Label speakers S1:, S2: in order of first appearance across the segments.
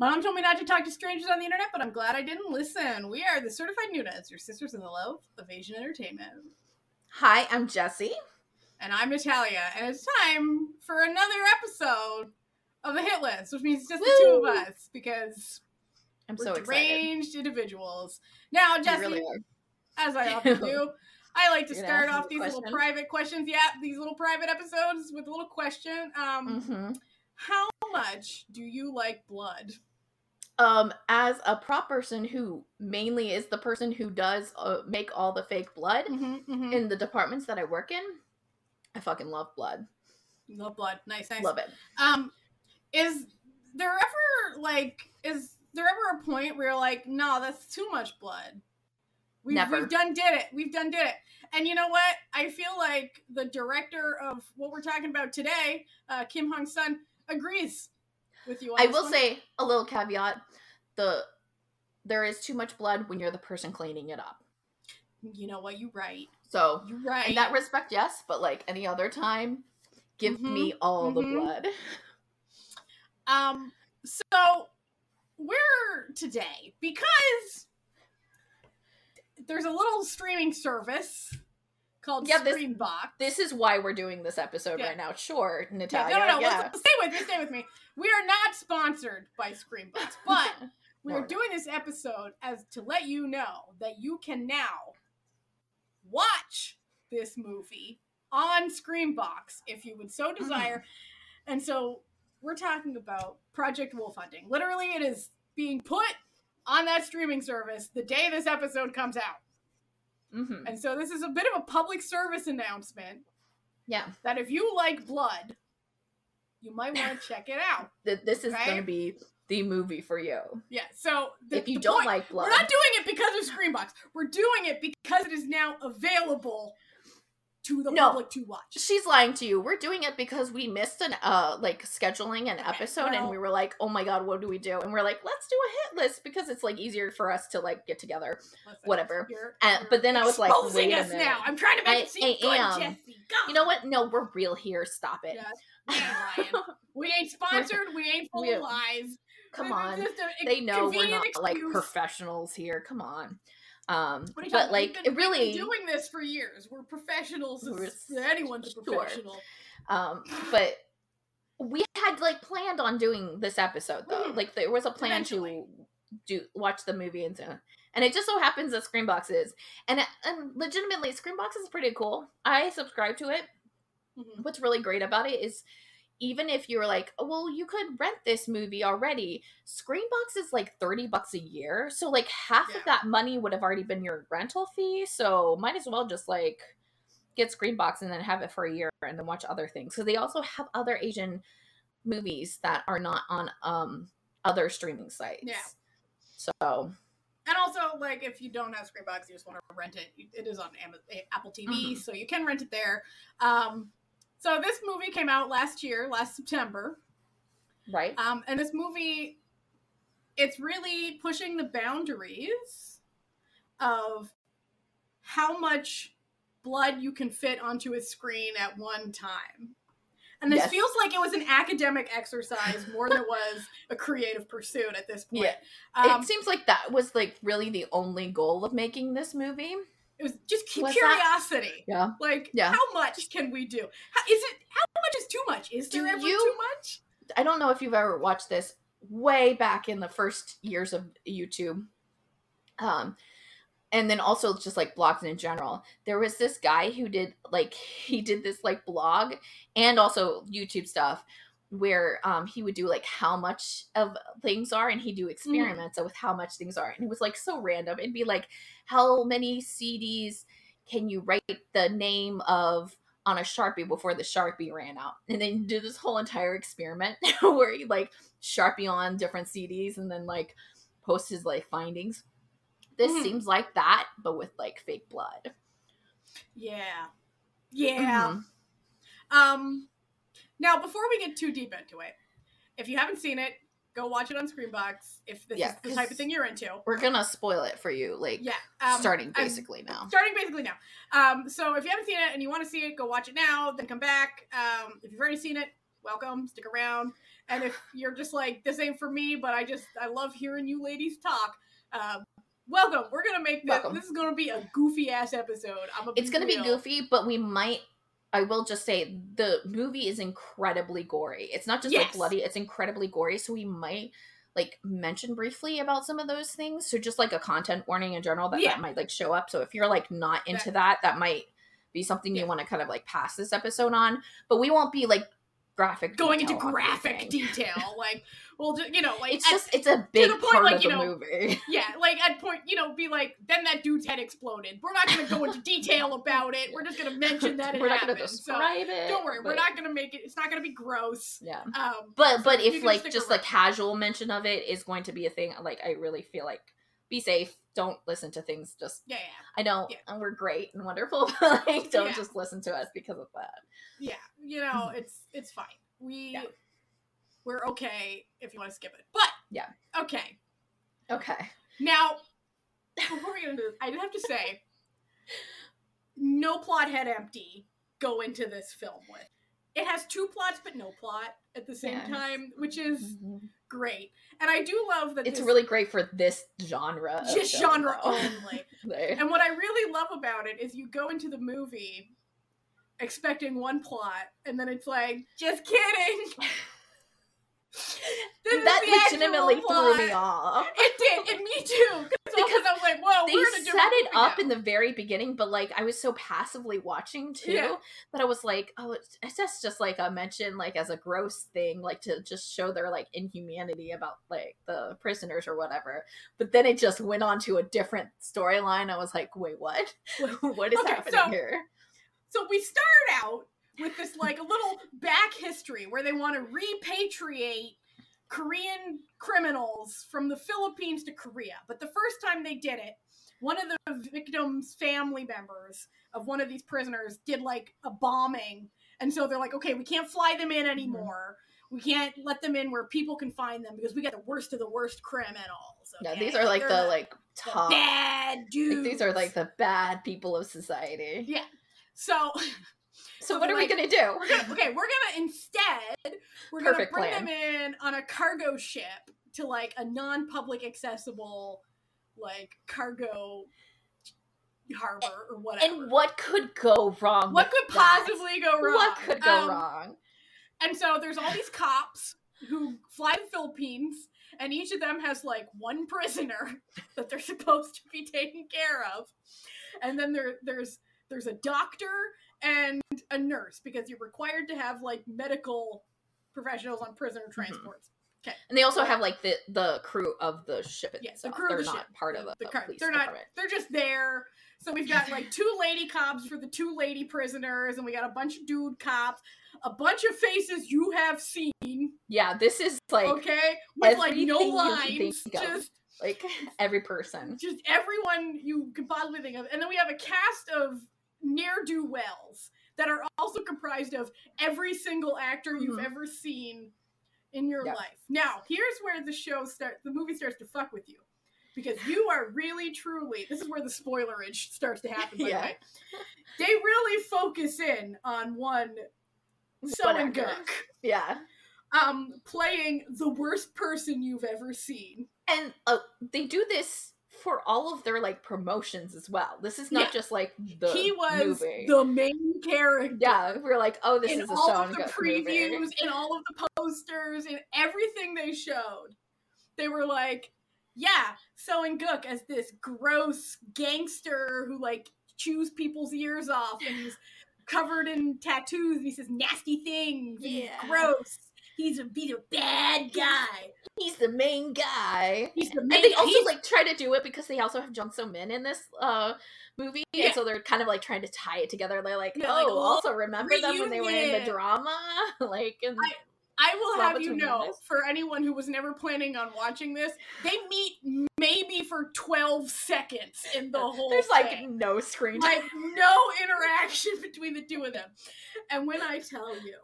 S1: My mom told me not to talk to strangers on the internet, but I'm glad I didn't listen. We are the Certified Noonas, your sisters in the love of Asian entertainment.
S2: Hi, I'm Jessie.
S1: And I'm Natalia, and it's time for another episode of the hit list, which means just the two of us because
S2: I'm
S1: we're
S2: so excited.
S1: individuals. Now,
S2: You
S1: Jessie,
S2: really
S1: as I often do, I like to
S2: You're
S1: start off these little private questions. Yeah, these little private episodes with a little question. Um,
S2: hmm
S1: how much do you like blood?
S2: Um, as a prop person who mainly is the person who does uh, make all the fake blood
S1: Mm-hmm, mm-hmm.
S2: in the departments that I work in, I fucking love blood.
S1: Love blood. Nice, nice.
S2: Love it.
S1: Um, is there ever like is there ever a point where you're like, no, that's too much blood? We've,
S2: Never.
S1: we've done did it. We've done did it. And you know what? I feel like the director of what we're talking about today, uh, Kim Hong Sun, agrees with you. On
S2: I will
S1: one.
S2: say a little caveat: the there is too much blood when you're the person cleaning it up.
S1: you know what? You right.
S2: So
S1: you're right.
S2: in that respect, yes, but like any other time, give
S1: Mhm,
S2: me all the
S1: mhm.
S2: blood.
S1: Um, so we're today because there's a little streaming service called
S2: Yeah, this-
S1: Screambox.
S2: This is why we're doing this episode
S1: Yeah.
S2: right now. Sure,
S1: Yeah,
S2: Natalia.
S1: no, no, no.
S2: yeah.
S1: Let's, stay with me. Stay with me. We are not sponsored by Screambox, but we are doing this episode as to let you know that you can now watch this movie on Screambox if you would so desire. And so we're talking about Project Wolf Hunting. Literally, it is being put on that streaming service the day this episode comes out.
S2: Mhm.
S1: And so this is a bit of a public service announcement
S2: Yeah,
S1: that if you like blood, you might want to check it out.
S2: th- this is going to be the movie for you.
S1: Yeah. So the,
S2: if you don't
S1: point-
S2: like blood,
S1: we're not doing it because of Screambox. We're doing it because it is now available to the
S2: No.
S1: public to watch.
S2: she's lying to you. We're doing it because we missed an uh like scheduling an
S1: Okay,
S2: episode and we were like, "Oh my god, what do we do?" And we're like, "Let's do a hit list because it's like easier for us to like get together."
S1: Listen,
S2: whatever.
S1: you're-
S2: Uh,
S1: you're
S2: but then I was like, wait a
S1: us
S2: minute.
S1: now. I'm trying to make
S2: I-
S1: it seem good. Jessie. Go.
S2: You know what? No, we're real here. Stop it.
S1: Yeah, we ain't. We ain't sponsored. We ain't full
S2: We-
S1: of lies.
S2: Come on.
S1: a
S2: They know we're not like professionals here. Come on. Um
S1: What are you
S2: but
S1: talking-
S2: like
S1: been,
S2: it really
S1: doing this for years. We're professionals.
S2: We're
S1: anyone's a
S2: sure.
S1: professional.
S2: um but we had like planned on doing this episode though.
S1: Mhm.
S2: Like there was a plan
S1: Eventually.
S2: to do watch the movie and so and it just so happens that Screambox is and and legitimately Screambox is pretty cool. I subscribe to it.
S1: Mhm.
S2: What's really great about it is even if you're like, oh, well, you could rent this movie already, Screambox is like 30 bucks a year. So, like, half
S1: Yeah.
S2: of that money would have already been your rental fee. So, might as well just like get Screambox and then have it for a year and then watch other things. Because they also have other Asian movies that are not on um other streaming sites.
S1: Yeah.
S2: So,
S1: And also, like, if you don't have Screambox, you just want to rent it. It is on Apple TV,
S2: Mhm.
S1: so you can rent it there. Um, so this movie came out last year, last September,
S2: right?
S1: um, and this movie, it's really pushing the boundaries of how much blood you can fit onto a screen at one time. And this
S2: Yes.
S1: feels like it was an academic exercise more than it was a creative pursuit at this point.
S2: Yeah.
S1: Um,
S2: it seems like that was like really the only goal of making this movie.
S1: It was just cu-
S2: Was that-
S1: curiosity.
S2: Yeah.
S1: Like,
S2: Yeah.
S1: how much can we do? How, is it? How much is too much? Is
S2: Do
S1: there ever
S2: you-
S1: too much?
S2: I don't know if you've ever watched this way back in the first years of YouTube. Um and then also just like blogs in general. There was this guy who did like he did this like blog and also YouTube stuff where um he would do like how much of things are and he'd do experiments with how much things are and it was like so random it'd be like how many cds can you write the name of on a sharpie before the sharpie ran out and then do this whole entire experiment where he like sharpie on different cds and then like post his like findings this
S1: Mhm.
S2: seems like that but with like fake blood
S1: Yeah. Yeah.
S2: Mhm.
S1: Um. Now, before we get too deep into it, if you haven't seen it, go watch it on Screambox. If this
S2: Yeah,
S1: is the type of thing you're into.
S2: we're gonna spoil it for you like
S1: Yeah. Um,
S2: starting
S1: I'm-
S2: basically now
S1: Starting basically now. Um, so if you haven't seen it and you want to see it, go watch it now. Then come back. Um, if you've already seen it, welcome, stick around. And if you're just like this ain't for me, but I just I love hearing you ladies talk. Um, welcome. We're gonna make this.
S2: Welcome.
S1: This is gonna be a goofy ass episode. I'm.
S2: It's gonna be goofy, but we might. I will just say the movie is incredibly gory. It's not just like bloody; it's incredibly gory. So we might like mention briefly about some of those things. So just like a content warning in general that,
S1: Yeah.
S2: that might like show up. So if you're like not into that, that might be something
S1: Yeah.
S2: you want to kind of like pass this episode on. But we won't be like graphic
S1: going into graphic detail. Like, well, you know, like
S2: It's
S1: at-
S2: just it's a big
S1: point,
S2: part
S1: like,
S2: of
S1: you
S2: the
S1: know,
S2: movie.
S1: yeah, like at point, you know, be like, then that dude's head exploded. We're not gonna go into detail about it. We're just gonna mention that it
S2: We're not
S1: happened.
S2: gonna
S1: so
S2: describe it.
S1: don't worry, we're not gonna make it. It's not gonna be gross.
S2: Yeah.
S1: Um,
S2: But
S1: so
S2: but if like just a casual mention of it is going to be a thing, like I really feel like be safe. Don't listen to things just
S1: yeah, yeah.
S2: I know
S1: Yeah.
S2: and we're great and wonderful, but like don't
S1: Yeah.
S2: just listen to us because of that.
S1: yeah. You know, it's it's fine. We
S2: Yeah.
S1: we're okay if you want to skip it. But
S2: Yeah.
S1: okay.
S2: Okay.
S1: Now, before we get into this, I do have to say, no plot head empty go into this film with. It has two plots, but no plot at the same time, which is mm-hmm. Great. And I do love that
S2: It's
S1: this
S2: really great for this genre.
S1: just genre
S2: though.
S1: only. And what I really love about it is you go into the movie expecting one plot, and then it's like, just kidding.
S2: That legitimately threw me off.
S1: It did, and me too. Because I was like, "Whoa,
S2: They
S1: we're in a
S2: set it up
S1: now.
S2: in the very beginning, but like I was so passively watching too
S1: Yeah.
S2: that I was like, oh, it's, it's just just like a mention, like as a gross thing, like to just show their like inhumanity about like the prisoners or whatever. But then it just went on to a different storyline. I was like, wait, what? what is
S1: Okay,
S2: happening
S1: so-
S2: here?
S1: So we start out with this like a little back history where they want to repatriate Korean criminals from the Philippines to Korea. But the first time they did it, one of the victims' family members of one of these prisoners did like a bombing. And so they're like, okay, we can't fly them in mm-hmm. anymore. We can't let them in where people can find them because we got the worst of the worst criminals.
S2: Yeah,
S1: okay?
S2: these are like
S1: They're
S2: the like
S1: the
S2: top.
S1: bad dudes.
S2: Like, these are like the bad people of society.
S1: Yeah. So
S2: So,
S1: So
S2: what are we gonna do?
S1: we're gonna okay we're gonna instead we're gonna bring
S2: plan.
S1: them in on a cargo ship to like a non-public accessible like cargo harbor or whatever
S2: And what could go wrong?
S1: What could
S2: that?
S1: possibly go wrong
S2: What could go
S1: Um,
S2: wrong?
S1: and so there's all these cops who fly to the Philippines and each of them has like one prisoner that they're supposed to be taking care of and then there there's there's a doctor and a nurse because you're required to have like medical professionals on prisoner
S2: Mm-hmm.
S1: transports
S2: And they also have like the the crew of the ship
S1: Yeah, the crew of
S2: They're
S1: the
S2: not
S1: ship,
S2: part of the,
S1: the car-
S2: police
S1: they're not-
S2: department.
S1: they're just there so we've got like two lady cops for the two lady prisoners and we got a bunch of dude cops a bunch of faces you have seen
S2: Yeah, this is like
S1: okay with like no lines just
S2: like every person.
S1: just everyone you can possibly think of. And then we have a cast of ne'er do wells that are also comprised of every single actor you've
S2: Mhm.
S1: ever seen in your
S2: Yep.
S1: life. Now, here's where the show starts, the movie starts to fuck with you. Because you are really truly this is where the spoilerage starts to happen, by
S2: Yeah.
S1: the way. They really focus in on one So and
S2: Whatever. Yeah.
S1: um playing the worst person you've ever seen.
S2: And uh, they do this for all of their like promotions as well. This is not
S1: Yeah.
S2: just like the
S1: he was
S2: movie.
S1: the main character.
S2: yeah, we're like, oh, this
S1: in
S2: is a
S1: all of the previews, in all of the posters, in everything they showed, they were like, "Yeah, Seo In Guk as this gross gangster who like chews people's ears off, and he's covered in tattoos, and he says nasty things, and
S2: Yeah.
S1: he's gross. He's a he's a bad guy.
S2: He's the main guy.
S1: He's the main.
S2: And they also
S1: he's-
S2: like try to do it because they also have Jung So Min in this uh movie,
S1: Yeah.
S2: and so they're kind of like trying to tie it together. They're like,
S1: Yeah,
S2: oh,
S1: like, oh,
S2: also remember them when they were in the drama, like, and
S1: I will
S2: Love
S1: have you know, for anyone who was never planning on watching this, they meet maybe for 12 seconds in the whole
S2: there's like
S1: thing.
S2: no screen time.
S1: like no interaction between the two of them. And when I tell you,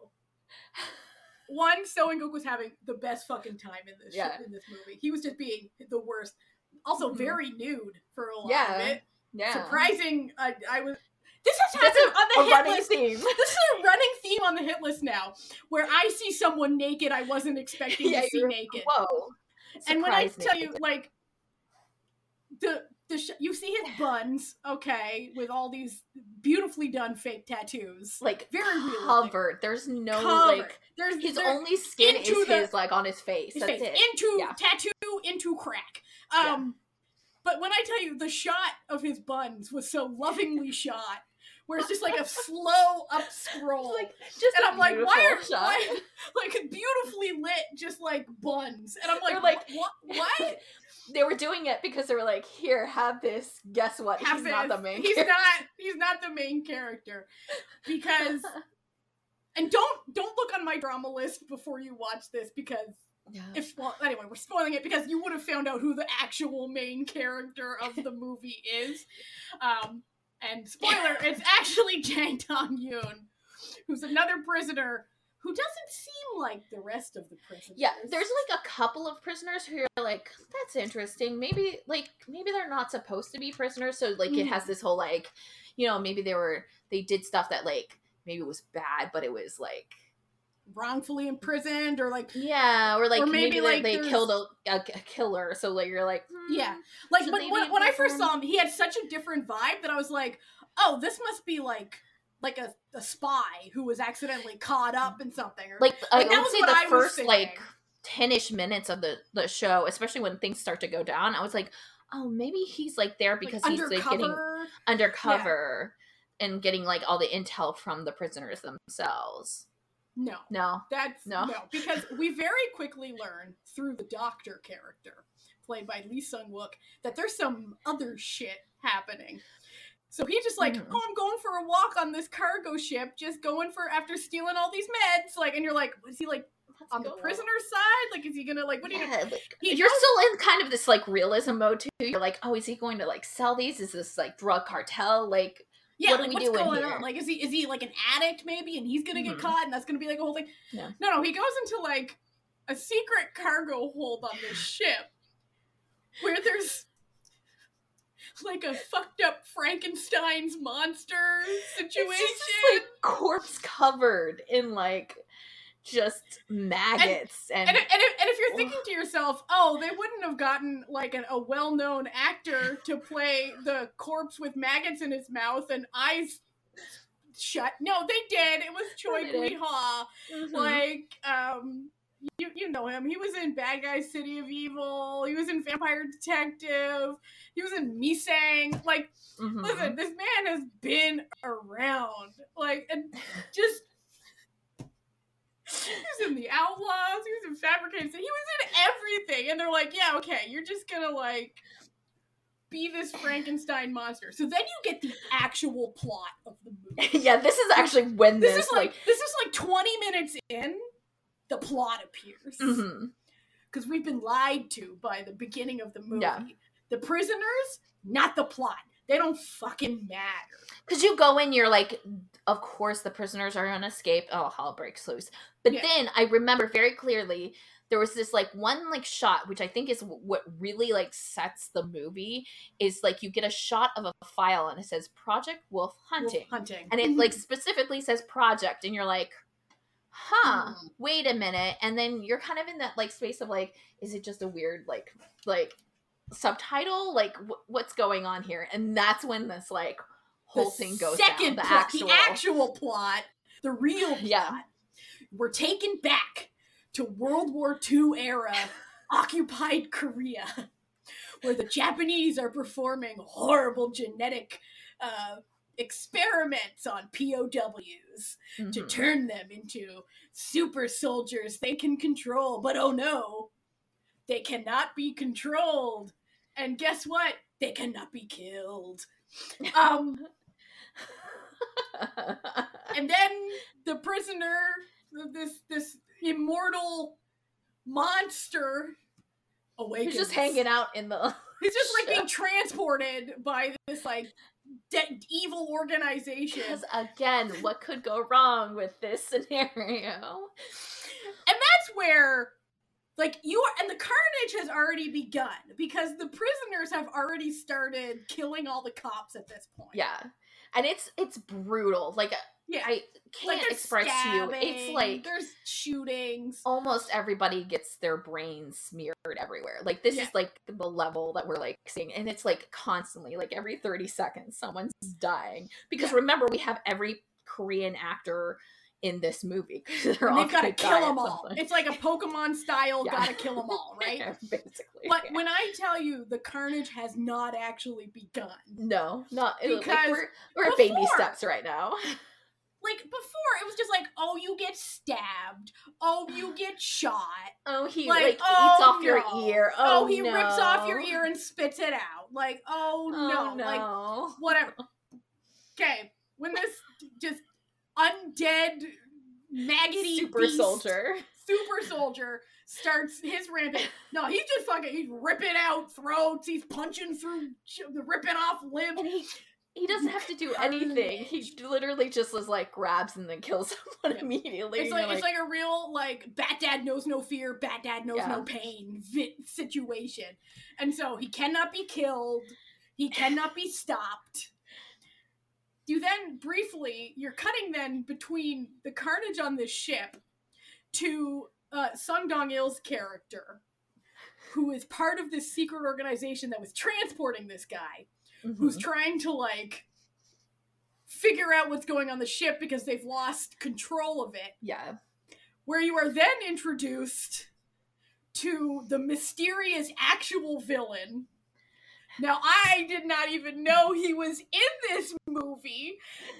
S1: one, Seo In Guk was having the best fucking time in this
S2: Yeah.
S1: in this movie. He was just being the worst. Also
S2: Mhm.
S1: very nude for a lot
S2: Yeah.
S1: of it.
S2: yeah,
S1: Surprising. I, I was This has happened on the hit list.
S2: theme.
S1: This is a running theme on the hit list now, where I see someone naked I wasn't expecting
S2: Yeah,
S1: to see naked.
S2: Whoa.
S1: and when I
S2: Surprise
S1: tell you, like, the sh- you see his buns, okay, with all these beautifully done fake tattoos,
S2: like
S1: very
S2: covered. There's no
S1: Covered.
S2: like
S1: There's
S2: his
S1: there-
S2: only skin
S1: into
S2: is
S1: the-
S2: his like on his face.
S1: his
S2: That's
S1: face
S2: it.
S1: into
S2: Yeah.
S1: tattoo into crack.
S2: Yeah.
S1: Um, but when I tell you the shot of his buns was so lovingly shot, where it's just like a slow up scroll.
S2: Like just
S1: and I'm like, why are
S2: shot.
S1: why, like beautifully lit, just like buns? And I'm like,
S2: They're like-
S1: what? What?
S2: They were doing it because they were like, "Here, have this. Guess what?
S1: Have
S2: He's not the main.
S1: He's
S2: character."
S1: not. He's not the main character because. And don't don't look on my drama list before you watch this because
S2: Yeah.
S1: if well anyway we're spoiling it because you would have found out who the actual main character of the movie is um and spoiler it's actually jang dong yoon who's another prisoner who doesn't seem like the rest of the prisoners
S2: Yeah, there's like a couple of prisoners who are like, that's interesting. Maybe like maybe they're not supposed to be prisoners, so like it has this whole like, you know, maybe they were they did stuff that like maybe was bad, but it was like
S1: wrongfully imprisoned or like
S2: yeah, or like
S1: Or
S2: maybe,
S1: maybe, like,
S2: they
S1: there's-
S2: killed a, a, a killer, so like you're like hmm,
S1: Yeah. like but when, when i first saw him he had such a different vibe that i was like oh this must be like like a, a spy who was accidentally caught up in something or
S2: like I
S1: Like, that
S2: would
S1: was
S2: say the
S1: I
S2: first like 10ish minutes of the the show, especially when things start to go down, I was like, oh, maybe he's like there
S1: like,
S2: because he's like getting
S1: undercover
S2: undercover and getting like all the intel from the prisoners themselves.
S1: no
S2: No.
S1: That's no.
S2: No.
S1: because we very quickly learn through the doctor character, played by Lee Sung Wook, that there's some other shit happening. So he's just like,
S2: Mhm.
S1: oh, I'm going for a walk on this cargo ship, just going for after stealing all these meds. Like, and you're like, is he like on the prisoner side? Like, is he gonna like what are you? Gonna...
S2: Yeah, like,
S1: He
S2: you're still in kind of this like realism mode too. You're like, oh, is he going to like sell these? Is this like drug cartel? Like,
S1: Yeah,
S2: What are
S1: like
S2: we
S1: what's
S2: doing
S1: going
S2: here?
S1: on? Like, is he is he like an addict maybe, and he's gonna
S2: Mhm.
S1: get caught, and that's gonna be like a whole thing?
S2: No.
S1: no, no. He goes into like a secret cargo hold on this ship, where there's like a fucked up Frankenstein's monster situation.
S2: it's just, like corpse covered in like just maggots and,
S1: and, if, and, if, and if you're thinking to yourself, oh, they wouldn't have gotten like an, a well known actor to play the corpse with maggots in his mouth and eyes shut. No, they did. It was Choi. Gwi Hwa.
S2: Mhm.
S1: Like, um, you, you know him. He was in Bad Guy City of Evil. He was in Vampire Detective. He was in Misaeng. Like,
S2: Mhm.
S1: listen, this man has been around. Like, and just. He was in the Outlaws. He was in Fabricated. He was in everything, and they're like, "Yeah, okay, you're just gonna like be this Frankenstein monster." So then you get the actual plot of the movie.
S2: yeah, this is actually when
S1: This,
S2: this,
S1: is like, this is like 20 minutes in, the plot appears
S2: mm-hmm.
S1: because we've been lied to by the beginning of the movie.
S2: Yeah.
S1: The prisoners, not the plot. They don't fucking matter.
S2: Because you go in, you're like, of course the prisoners are gonna escape. Oh, hell breaks loose. But
S1: Yeah.
S2: then I remember very clearly there was this like one like shot, which I think is wh- what really like sets the movie. Is like you get a shot of a file and it says Project Wolf Hunting,
S1: Wolf hunting.
S2: and it mm-hmm. like specifically says Project, and you're like, huh,
S1: Hmm.
S2: wait a minute, and then you're kind of in that like space of like, is it just a weird like like subtitle? Like wh- what's going on here? And that's when this like whole
S1: The
S2: thing goes
S1: second
S2: down. The
S1: plot,
S2: actual,
S1: the actual plot, the real plot.
S2: Yeah.
S1: We're taken back to World War II era occupied Korea, where the Japanese are performing horrible genetic uh, experiments on POWs to
S2: Mhm.
S1: turn them into super soldiers they can control. But oh no, they cannot be controlled. And guess what? They cannot be killed. Um, and then the prisoner, this this immortal monster, awakens.
S2: He's just hanging out in the.
S1: He's just like being transported by this like de- evil organization.
S2: Because again, what could go wrong with this scenario?
S1: And that's where like you are and the carnage has already begun because the prisoners have already started killing all the cops at this point.
S2: Yeah. and it's it's brutal. Like
S1: Yeah.
S2: I can't
S1: there's
S2: express to you. It's like
S1: there's shootings.
S2: almost everybody gets their brains smeared everywhere. Like this
S1: Yeah.
S2: is like the level that we're like seeing, and it's like constantly, like every thirty seconds, someone's dying. Because
S1: Yeah.
S2: remember, we have every Korean actor in this movie. They're
S1: And
S2: all
S1: they've got to
S2: gonna
S1: kill them all. It's like a Pokemon style,
S2: Yeah.
S1: gotta kill them all, right?
S2: Yeah, basically.
S1: But
S2: yeah.
S1: when I tell you the carnage has not actually begun,
S2: no, not like,
S1: Because
S2: we're we're at baby steps right now.
S1: like before, it was just like, oh, you get stabbed, oh, you get shot,
S2: Oh, he
S1: Like,
S2: like,
S1: oh,
S2: eats off your ear.
S1: oh,
S2: Oh,
S1: he rips off your ear and spits it out, like, oh,
S2: Oh
S1: no,
S2: no.
S1: like whatever. Okay, when this just undead maggoty
S2: Super
S1: beast,
S2: soldier.
S1: super soldier starts his rampage. No, he's just fucking. He's ripping out throats. He's punching through, ripping off limbs.
S2: And he he doesn't have to do anything. He literally just was like grabs and then kills someone
S1: Yeah.
S2: immediately.
S1: It's
S2: and
S1: like, it's like a real like Bat Dad knows no fear, Bat Dad knows no pain situation, and so he cannot be killed. He cannot be stopped. You then briefly you're cutting then between the carnage on this ship to uh, Sung Dong Il's character, who is part of this secret organization that was transporting this guy who's
S2: Mhm.
S1: trying to like figure out what's going on the ship because they've lost control of it
S2: yeah.
S1: where you are then introduced to the mysterious actual villain now i did not even know he was in this movie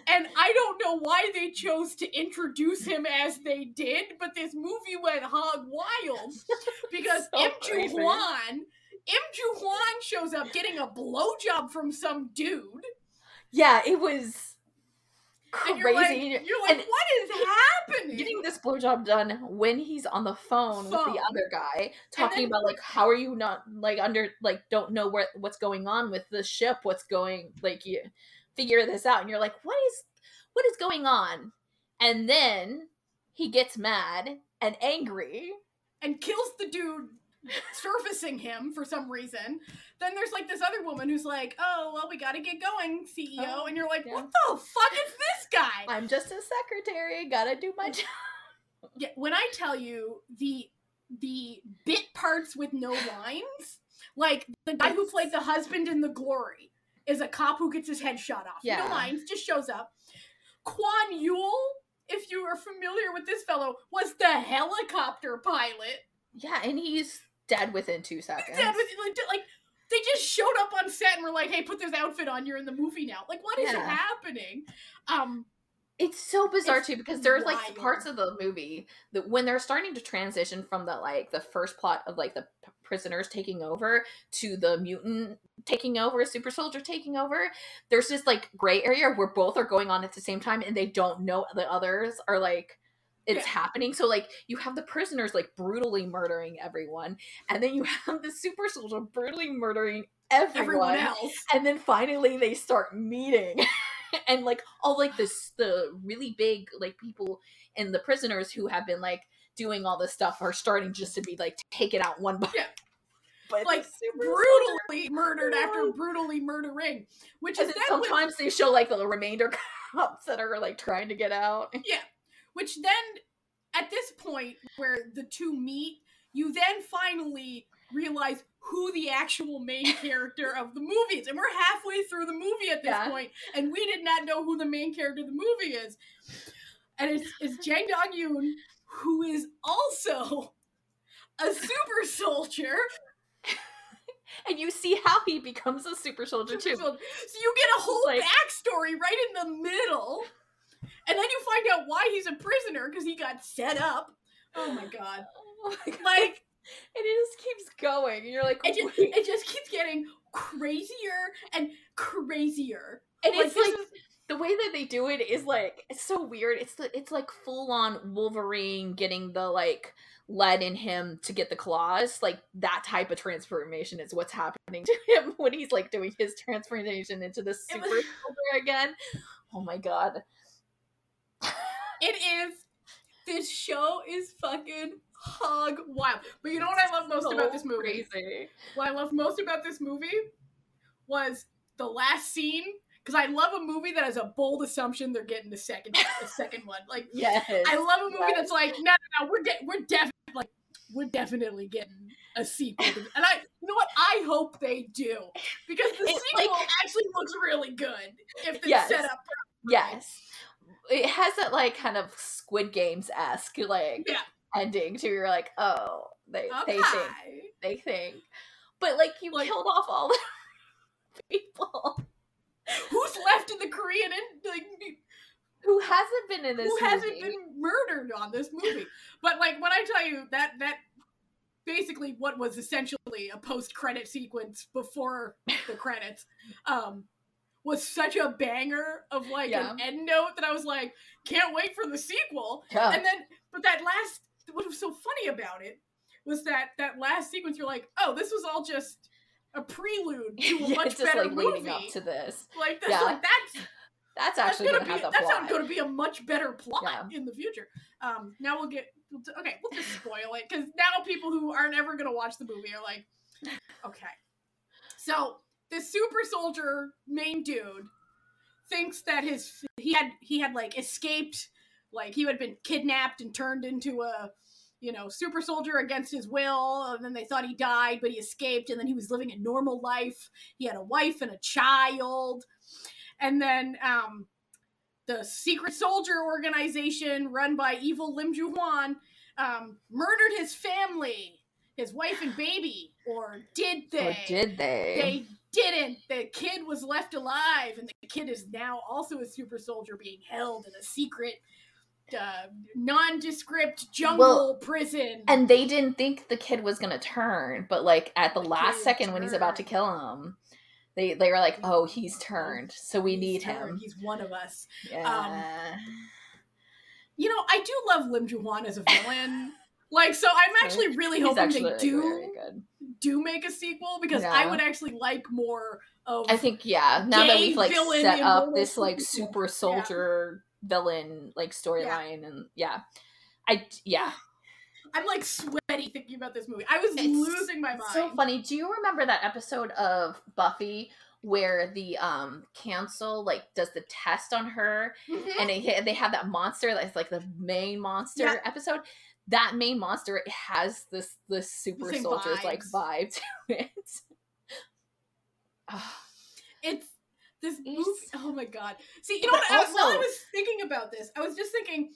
S1: and i don't know why they chose to introduce him as they did but this movie went hog wild because
S2: So
S1: Im Ju. Hwan Im Ju shows up getting a blowjob from some dude
S2: Yeah, it was
S1: and
S2: crazy.
S1: you're like, you're like
S2: and
S1: what is happening
S2: getting this blowjob done when he's on the phone, with the other guy, talking
S1: then-
S2: about like how are you not like under like don't know where what's going on with the ship, what's going like you figure this out, and you're like, what is what is going on? And then he gets mad and angry.
S1: and kills the dude surfacing him for some reason. Then there's like this other woman who's like, "Oh, well, we got to get going, CEO."
S2: Oh,
S1: and you're like,
S2: yeah.
S1: "What the fuck is this guy?"
S2: I'm just a secretary, gotta do my job.
S1: yeah, when I tell you the the bit parts with no lines, like the guy who played the husband in The Glory is a cop who gets his head shot off.
S2: Yeah.
S1: No lines, just shows up. Kwon Yul, if you are familiar with this fellow, was the helicopter pilot.
S2: Yeah, and he's dead within two seconds.
S1: Yeah, but like, like they just showed up on set and were like, "Hey, put this outfit on. You're in the movie now." Like, what is
S2: Yeah.
S1: happening? Um,
S2: It's so bizarre
S1: It's
S2: too because there's like parts of the movie that when they're starting to transition from the like the first plot of like the p- prisoners taking over to the mutant taking over, super soldier taking over. There's this like gray area where both are going on at the same time and they don't know the others are like it's
S1: Yeah.
S2: happening. So like you have the prisoners like brutally murdering everyone, and then you have the super soldier brutally murdering
S1: everyone else.
S2: and then finally they start meeting and like all like this the really big like people and the prisoners who have been like doing all this stuff are starting just to be like taken out one by
S1: Yeah.
S2: but
S1: Like, Brutally murdered after brutally murdering, which
S2: and
S1: is
S2: then
S1: then when-
S2: sometimes they show like the remainder cops that are like trying to get out
S1: which then at this point where the two meet, you then finally realize who the actual main character of the movie is. And we're halfway through the movie at this
S2: Yeah.
S1: point, and we did not know who the main character of the movie is. And it's, it's Jang Dong Yoon, who is also a super soldier.
S2: and you see how he becomes a super soldier
S1: Super
S2: too
S1: soldier. So you get a whole
S2: Like-
S1: backstory right in the middle. And then you find out why he's a prisoner because he got set up. Oh my god.
S2: oh my God.
S1: Like,
S2: and it just keeps going and you're like
S1: it just, it just keeps getting crazier and crazier.
S2: and
S1: Like,
S2: it's like
S1: is-
S2: the way that they do it is like it's so weird. It's the it's like full on Wolverine getting the like lead in him to get the claws. Like that type of transformation is what's happening to him when he's like doing his transformation into the super
S1: was-
S2: soldier again. Oh my god.
S1: It is. This show is fucking hog wild. But you know what I love most about this movie?
S2: Crazy.
S1: What I love most about this movie was the last scene because I love a movie that has a bold assumption they're getting the second a second one. Like
S2: Yes.
S1: I love a movie
S2: Yes.
S1: that's like, no, no, no we're de- we're definitely like we're definitely getting a sequel. And I, you know what? I hope they do because the
S2: It,
S1: sequel
S2: like-
S1: actually looks really good if it's
S2: Yes.
S1: set up.
S2: Yes. It has that like kind of Squid Games esque like
S1: Yeah.
S2: ending to you're like, oh, they
S1: Okay.
S2: they think they think. But like you
S1: Like-
S2: killed off all the people
S1: Who's left in the Korean and like
S2: who hasn't been in this
S1: who hasn't been murdered on this movie? but like when I tell you that that basically what was essentially a post credit sequence before the credits um was such a banger of like
S2: Yeah.
S1: an end note that I was like, can't wait for the sequel.
S2: Yeah.
S1: And then but that last what was so funny about it was that that last sequence you're like, oh, this was all just a prelude to a
S2: Yeah,
S1: much
S2: just
S1: better
S2: like
S1: movie.
S2: leading up to this.
S1: like that's
S2: Yeah.
S1: like that's
S2: That's
S1: that's
S2: actually
S1: gonna,
S2: gonna,
S1: be that's
S2: plot.
S1: going to be a much better plot in the future. Um, now we'll get okay. We'll just spoil it because now people who aren't ever going to watch the movie are like, okay. So this super soldier main dude thinks that his he had he had like escaped, like he had been kidnapped and turned into a you know super soldier against his will, and then they thought he died, but he escaped, and then he was living a normal life. He had a wife and a child and then um, the secret soldier organization run by evil Lim Ju Hwan um, murdered his family, his wife and baby, or did they?
S2: Or did they?
S1: They didn't. The kid was left alive, and the kid is now also a super soldier being held in a secret, uh, nondescript jungle
S2: Well,
S1: prison.
S2: and they didn't think the kid was gonna turn, but like at the,
S1: The
S2: last second when he's about to kill him, they they were like, "Oh, he's turned, so we
S1: He's
S2: need
S1: turned.
S2: him."
S1: He's one of us.
S2: Yeah.
S1: You know, I do love Lim Ju Hwan as a villain. Like, so I'm actually really
S2: he's
S1: hoping
S2: actually
S1: they do do make a sequel because I would actually like more of.
S2: I think yeah. Now that we've like set up this like super
S1: Yeah.
S2: soldier villain like storyline, and yeah, I yeah.
S1: I'm like sweaty thinking about this movie. I was
S2: It's
S1: losing my mind.
S2: So funny. Do you remember that episode of Buffy where the um cancel like does the test on her
S1: Mhm.
S2: and it, they have that monster that's like the main monster
S1: Yeah.
S2: episode? That main monster it has this this super
S1: same
S2: soldiers like vibe to it.
S1: It's this movie. Oh my god! See, you know what? I was- while I was thinking about this, I was just thinking.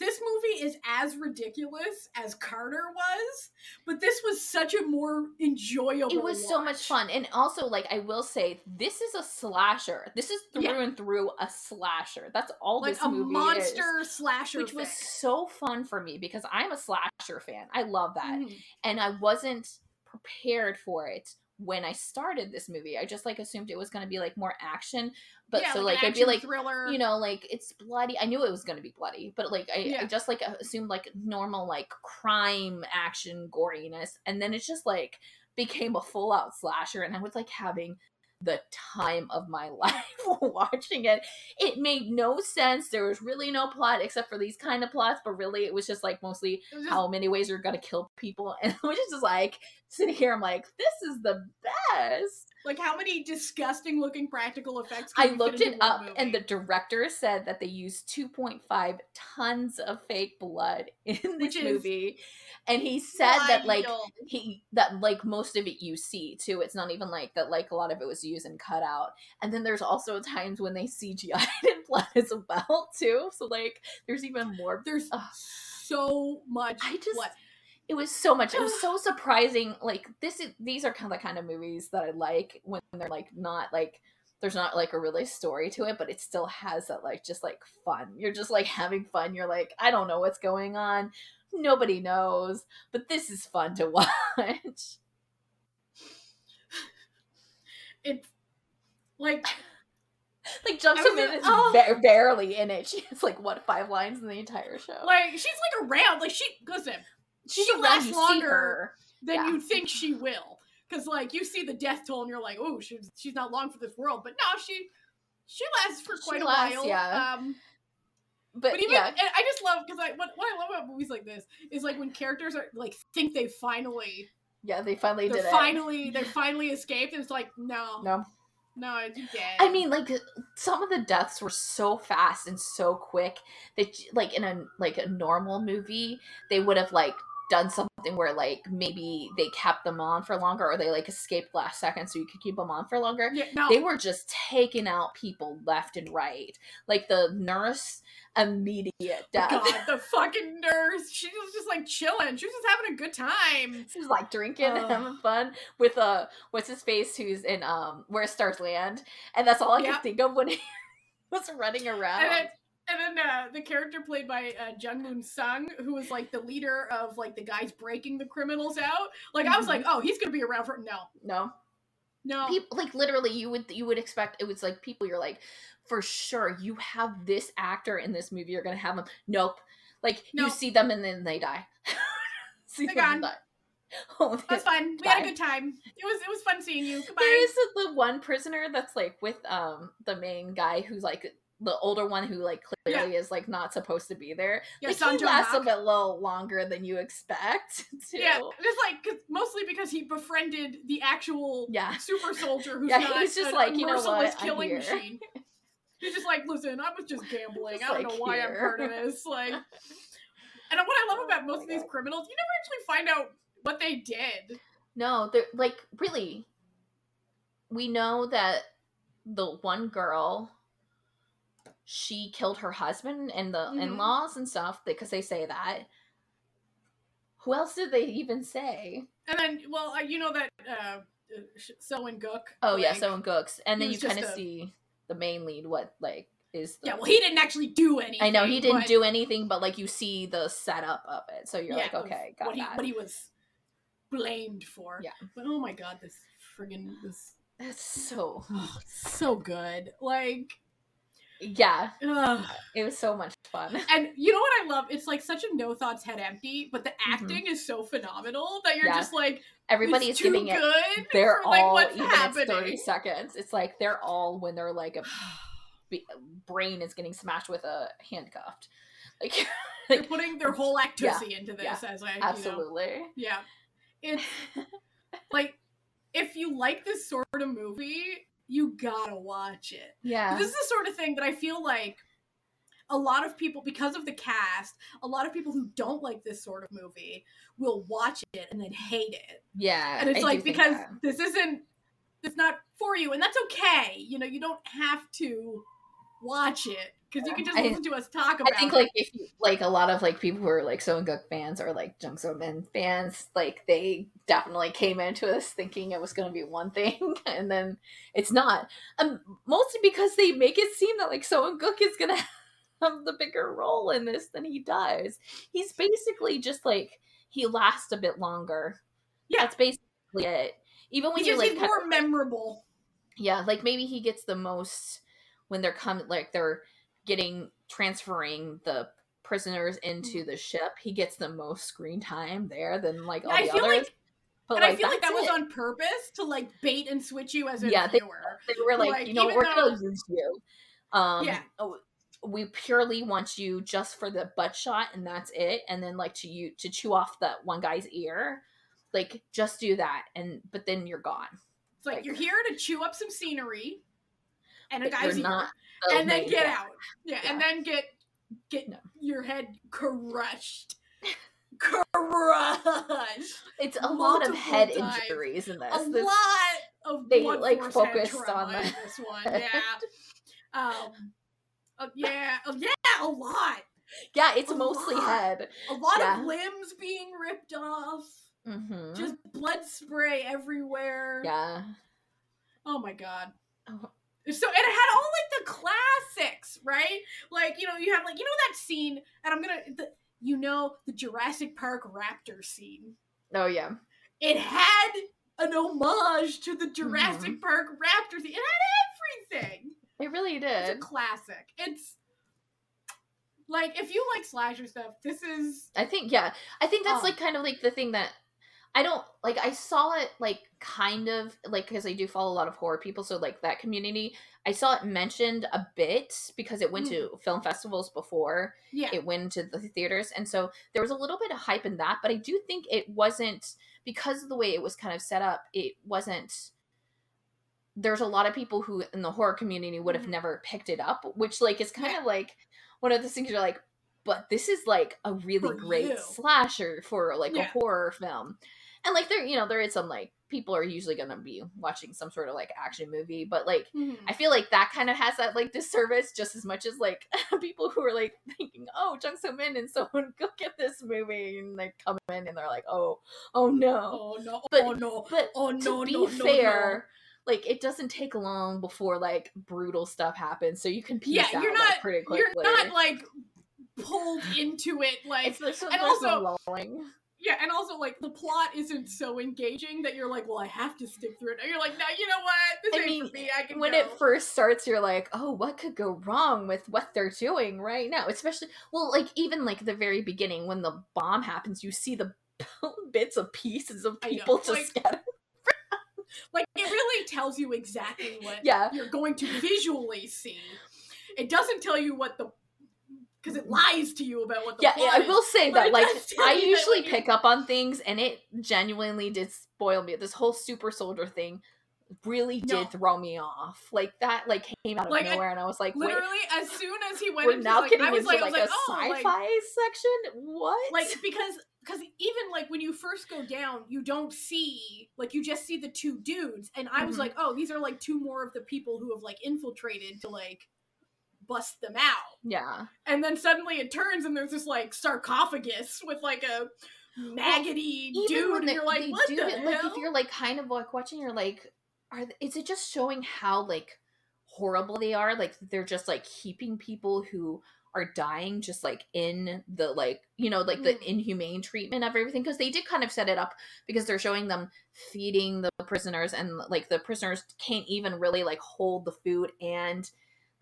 S1: This movie is as ridiculous as Carter was, but this was such a more enjoyable.
S2: it was so much fun. And also like i will say this is a slasher. This is through
S1: Yeah.
S2: and through a slasher. That's all it's
S1: like
S2: this
S1: a monster slasher,
S2: which was so fun for me because i'm a slasher fan. I love that.
S1: Mhm.
S2: and i wasn't prepared for it when i started this movie. I just like assumed it was going to be like more action but
S1: Yeah,
S2: so
S1: an
S2: like i'd be like
S1: thriller.
S2: you know like it's bloody i knew it was going to be bloody but like I, I just like assumed like normal like crime action goriness and then it just like became a full out slasher and i was like having the time of my life watching it. It made no sense there was really no plot except for these kind of plots but really it was just like mostly
S1: just-
S2: how many ways you're gonna kill people and i was just like sitting here i'm like this is the best
S1: Like how many disgusting looking practical effects?
S2: I
S1: can you fit
S2: looked it up, and the director said that they used 2.5 tons of fake blood in this
S1: Which
S2: movie, and he said that like he that like most of it you see too. It's not even like that. Like a lot of it was used and cut out, and then there's also times when they CGI in blood as well too. So like there's even more.
S1: there's so much.
S2: I just
S1: blood.
S2: It was so much. It was so surprising. Like this is these are kind of the kind of movies that I like when they're like not like there's not like a really story to it, but it still has that like just like fun. You're just like having fun. You're like I don't know what's going on. Nobody knows, but this is fun to watch.
S1: it's like
S2: like Jump
S1: I was
S2: Minute
S1: gonna- oh.
S2: is
S1: oh.
S2: ba- barely in it. She has like what five lines in the entire show.
S1: like she's like around. Like she listen She lasts longer than
S2: Yeah.
S1: you think she will. Because like you see the death toll and you're like, oh, she's she's not long for this world. But no, she she lasts for
S2: She
S1: quite a
S2: lasts,
S1: while.
S2: yeah.
S1: Um,
S2: But,
S1: but even
S2: yeah,
S1: and I just love because I what, what I love about movies like this is like when characters are like think they finally
S2: yeah, they finally did it.
S1: finally they finally escaped and it's like no
S2: No,
S1: No, you did.
S2: I mean, like some of the deaths were so fast and so quick that, like in a like a normal movie, they would have like done something where like maybe they kept them on for longer or they like escaped last second so you could keep them on for longer.
S1: yeah, no.
S2: They were just taking out people left and right. Like the nurse, immediate death.
S1: God, the fucking nurse. She was just like chilling. She was just having a good time.
S2: She was like drinking,
S1: Ugh.
S2: having fun with uh what's his face who's in um Where Stars Land, and that's all I
S1: Yep.
S2: could think of when he was running around.
S1: And and then uh, the character played by uh, Jung Moon Sung, who was like the leader of like the guys breaking the criminals out. Like I was like, oh, he's gonna be around for no,
S2: no,
S1: no.
S2: people like literally you would you would expect it was like people you're like for sure you have this actor in this movie you're gonna have them. Nope, like you see them and then they die. see
S1: They're gone.
S2: die. Oh,
S1: That's fine. We had a good time. It was it was fun seeing you. Goodbye.
S2: There is the one prisoner that's like with um the main guy who's like the older one who like clearly is like not supposed to be there.
S1: Yeah,
S2: like he lasts a bit little longer than you expect. Too.
S1: Yeah, just like 'cause- mostly because he befriended the actual
S2: Yeah.
S1: super soldier who's
S2: Yeah,
S1: not
S2: he's just like, you know what,
S1: killing machine. He's just like, listen, I was just gambling.
S2: Just
S1: I don't
S2: like,
S1: know why I'm part of this. Like, and what I love
S2: Oh
S1: about most of these
S2: God.
S1: criminals, you never actually find out what they did.
S2: No, they're like really. We know that the one girl, she killed her husband and the
S1: Mhm.
S2: in-laws and stuff because they say that. Who else did they even say?
S1: And then, well, uh, you know that uh, uh, Seo In Guk.
S2: Oh yeah,
S1: like-
S2: Seo In Guks, and then you kind of
S1: a-
S2: see the main lead. What like is the
S1: yeah. Well, he didn't actually do anything.
S2: I know he didn't
S1: but-
S2: do anything, but like you see the setup of it, so you're
S1: yeah,
S2: like, okay, got
S1: what he
S2: that.
S1: what he was blamed for.
S2: Yeah.
S1: But oh my god, this friggin' this
S2: That's so
S1: so good. Like,
S2: yeah,
S1: ugh.
S2: it was so much fun.
S1: and you know what I love? It's like such a no thoughts head empty, but the
S2: Mhm.
S1: acting is so phenomenal that you're
S2: Yeah.
S1: just like,
S2: Everybody
S1: it's
S2: is giving it.
S1: good.
S2: They're
S1: for, like,
S2: all
S1: what's
S2: even it's thirty seconds. It's like they're all when they're like a brain is getting smashed with a handcuffed. Like,
S1: They're putting their whole actusy into this
S2: yeah,
S1: as I You know,
S2: absolutely.
S1: yeah. It's like if you like this sort of movie, you gotta watch it.
S2: Yeah.
S1: This is the sort of thing that I feel like a lot of people, because of the cast, a lot of people who don't like this sort of movie will watch it and then hate it.
S2: yeah.
S1: And it's
S2: I
S1: like because this isn't, it's not for you, and that's okay. You know, you don't have to watch it because you can just
S2: I-
S1: listen to us talk about
S2: I think
S1: it.
S2: like if you like a lot of like people who are like Seo In Guk fans or like Jung So Min fans, like they definitely came into this thinking it was going to be one thing, and then it's not. Um, mostly because they make it seem that like Seo In Guk is going to have the bigger role in this than he does. He's basically just like he lasts a bit longer.
S1: Yeah.
S2: that's basically it. Even when
S1: He's
S2: you like
S1: more
S2: of-
S1: memorable.
S2: yeah, like maybe he gets the most when they're coming, like they're getting transferring the prisoners into the ship. He gets the most screen time there than like all
S1: I
S2: the
S1: feel
S2: others.
S1: like,
S2: but
S1: and I feel like that was on purpose to like bait and switch you as a
S2: Yeah, they-
S1: viewer.
S2: They were like,
S1: like,
S2: you know, we're
S1: though-
S2: gonna use you. Um,
S1: Yeah.
S2: oh, we purely want you just for the butt shot, and that's it. And then like to you to chew off that one guy's ear, like just do that, and but then you're gone.
S1: It's like,
S2: Like-
S1: you're here to chew up some scenery and a guy's
S2: not
S1: and then get out. Yeah, and then get get
S2: No.
S1: your head crushed. crushed.
S2: It's a lot of head
S1: times.
S2: injuries in this.
S1: A
S2: This-
S1: lot of
S2: they, like, focused on
S1: this one. Yeah. Um. uh, yeah. uh, yeah. A lot.
S2: Yeah, it's
S1: A
S2: mostly
S1: lot.
S2: head.
S1: A lot
S2: Yeah.
S1: of limbs being ripped off.
S2: Mm-hmm.
S1: Just blood spray everywhere.
S2: yeah.
S1: Oh my god.
S2: Oh.
S1: So and it had all like the classics, right? Like you know you have like you know that scene, and I'm gonna the, you know the Jurassic Park raptor scene.
S2: Oh yeah.
S1: It had an homage to the Jurassic
S2: Mm-hmm.
S1: Park raptor scene. It had everything.
S2: It really did.
S1: It's a classic. It's like if you like slasher stuff, this is
S2: I think yeah. I think that's
S1: Oh.
S2: like kind of like the thing that I don't like I saw it like kind of like cuz I do follow a lot of horror people so like that community I saw it mentioned a bit because it went to film festivals before
S1: yeah.
S2: it went to the theaters and so there was a little bit of hype in that but i do think it wasn't because of the way it was kind of set up it wasn't there's a lot of people who in the horror community would have
S1: Mhm.
S2: never picked it up, which like is kind
S1: Yeah.
S2: of like one of those things you're like, but this is like a really
S1: For
S2: great
S1: you.
S2: slasher for like a horror film. And like there, you know, there is some like people are usually gonna be watching some sort of like action movie, but like
S1: Mhm.
S2: I feel like that kind of has that like disservice just as much as like people who are like thinking, oh, Jung So Min and someone go get this movie and they come in and they're like, oh, oh no.
S1: Oh no!
S2: But-
S1: oh no!
S2: But
S1: Oh
S2: to
S1: no!
S2: be
S1: no! no,
S2: fair, like it doesn't take long before like brutal stuff happens, so you can piece
S1: Yeah,
S2: out
S1: you're
S2: like,
S1: not-
S2: pretty quickly.
S1: you're not like pulled into it like
S2: it's there's,
S1: and
S2: there's
S1: also-
S2: no.
S1: Yeah, and also like the plot isn't so engaging that you're like, well, I have to stick through it. And you're like, no, you know what? This
S2: I
S1: ain't
S2: mean,
S1: for me. I can
S2: when
S1: go.
S2: it first starts, you're like, oh, what could go wrong with what they're doing right now? Especially, well, like even like the very beginning when the bomb happens, you see the bits of pieces of people just
S1: like-
S2: scattered.
S1: like it really tells you exactly what
S2: Yeah.
S1: you're going to visually see. It doesn't tell you what the because it lies to you about what the
S2: Yeah,
S1: plot
S2: I will say that like I usually
S1: when you-
S2: pick up on things, and it genuinely did spoil me. This whole super soldier thing really did
S1: No.
S2: throw me off. Like that, like came out of
S1: Like, I-
S2: nowhere, and I was like, wait,
S1: Literally, as soon as he went
S2: we're
S1: into
S2: now
S1: like,
S2: getting
S1: I was
S2: into
S1: like,
S2: like,
S1: I was like,
S2: a
S1: oh, like,
S2: sci-fi section. What?
S1: like because because even like when you first go down you don't see like you just see the two dudes and i was
S2: Mhm.
S1: like oh these are like two more of the people who have like infiltrated to like bust them out
S2: yeah,
S1: and then suddenly it turns and there's this like sarcophagus with like a maggoty
S2: even
S1: dude
S2: when
S1: and
S2: they,
S1: you're like what
S2: do
S1: the
S2: it, like if you're like kind of like watching, you're like, are th- is it just showing how like horrible they are? Like they're just like keeping people who are dying just like in the like you know like the
S1: Mm.
S2: inhumane treatment of everything because they did kind of set it up because they're showing them feeding the prisoners and like the prisoners can't even really like hold the food and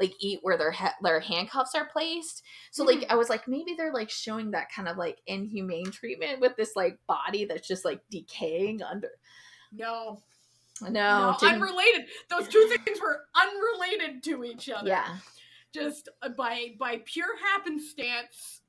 S2: like eat where their ha- their handcuffs are placed so like
S1: Mhm.
S2: i was like maybe they're like showing that kind of like inhumane treatment with this like body that's just like decaying under
S1: no
S2: no,
S1: no unrelated those two things were unrelated to each other
S2: yeah
S1: just uh, by by pure happenstance.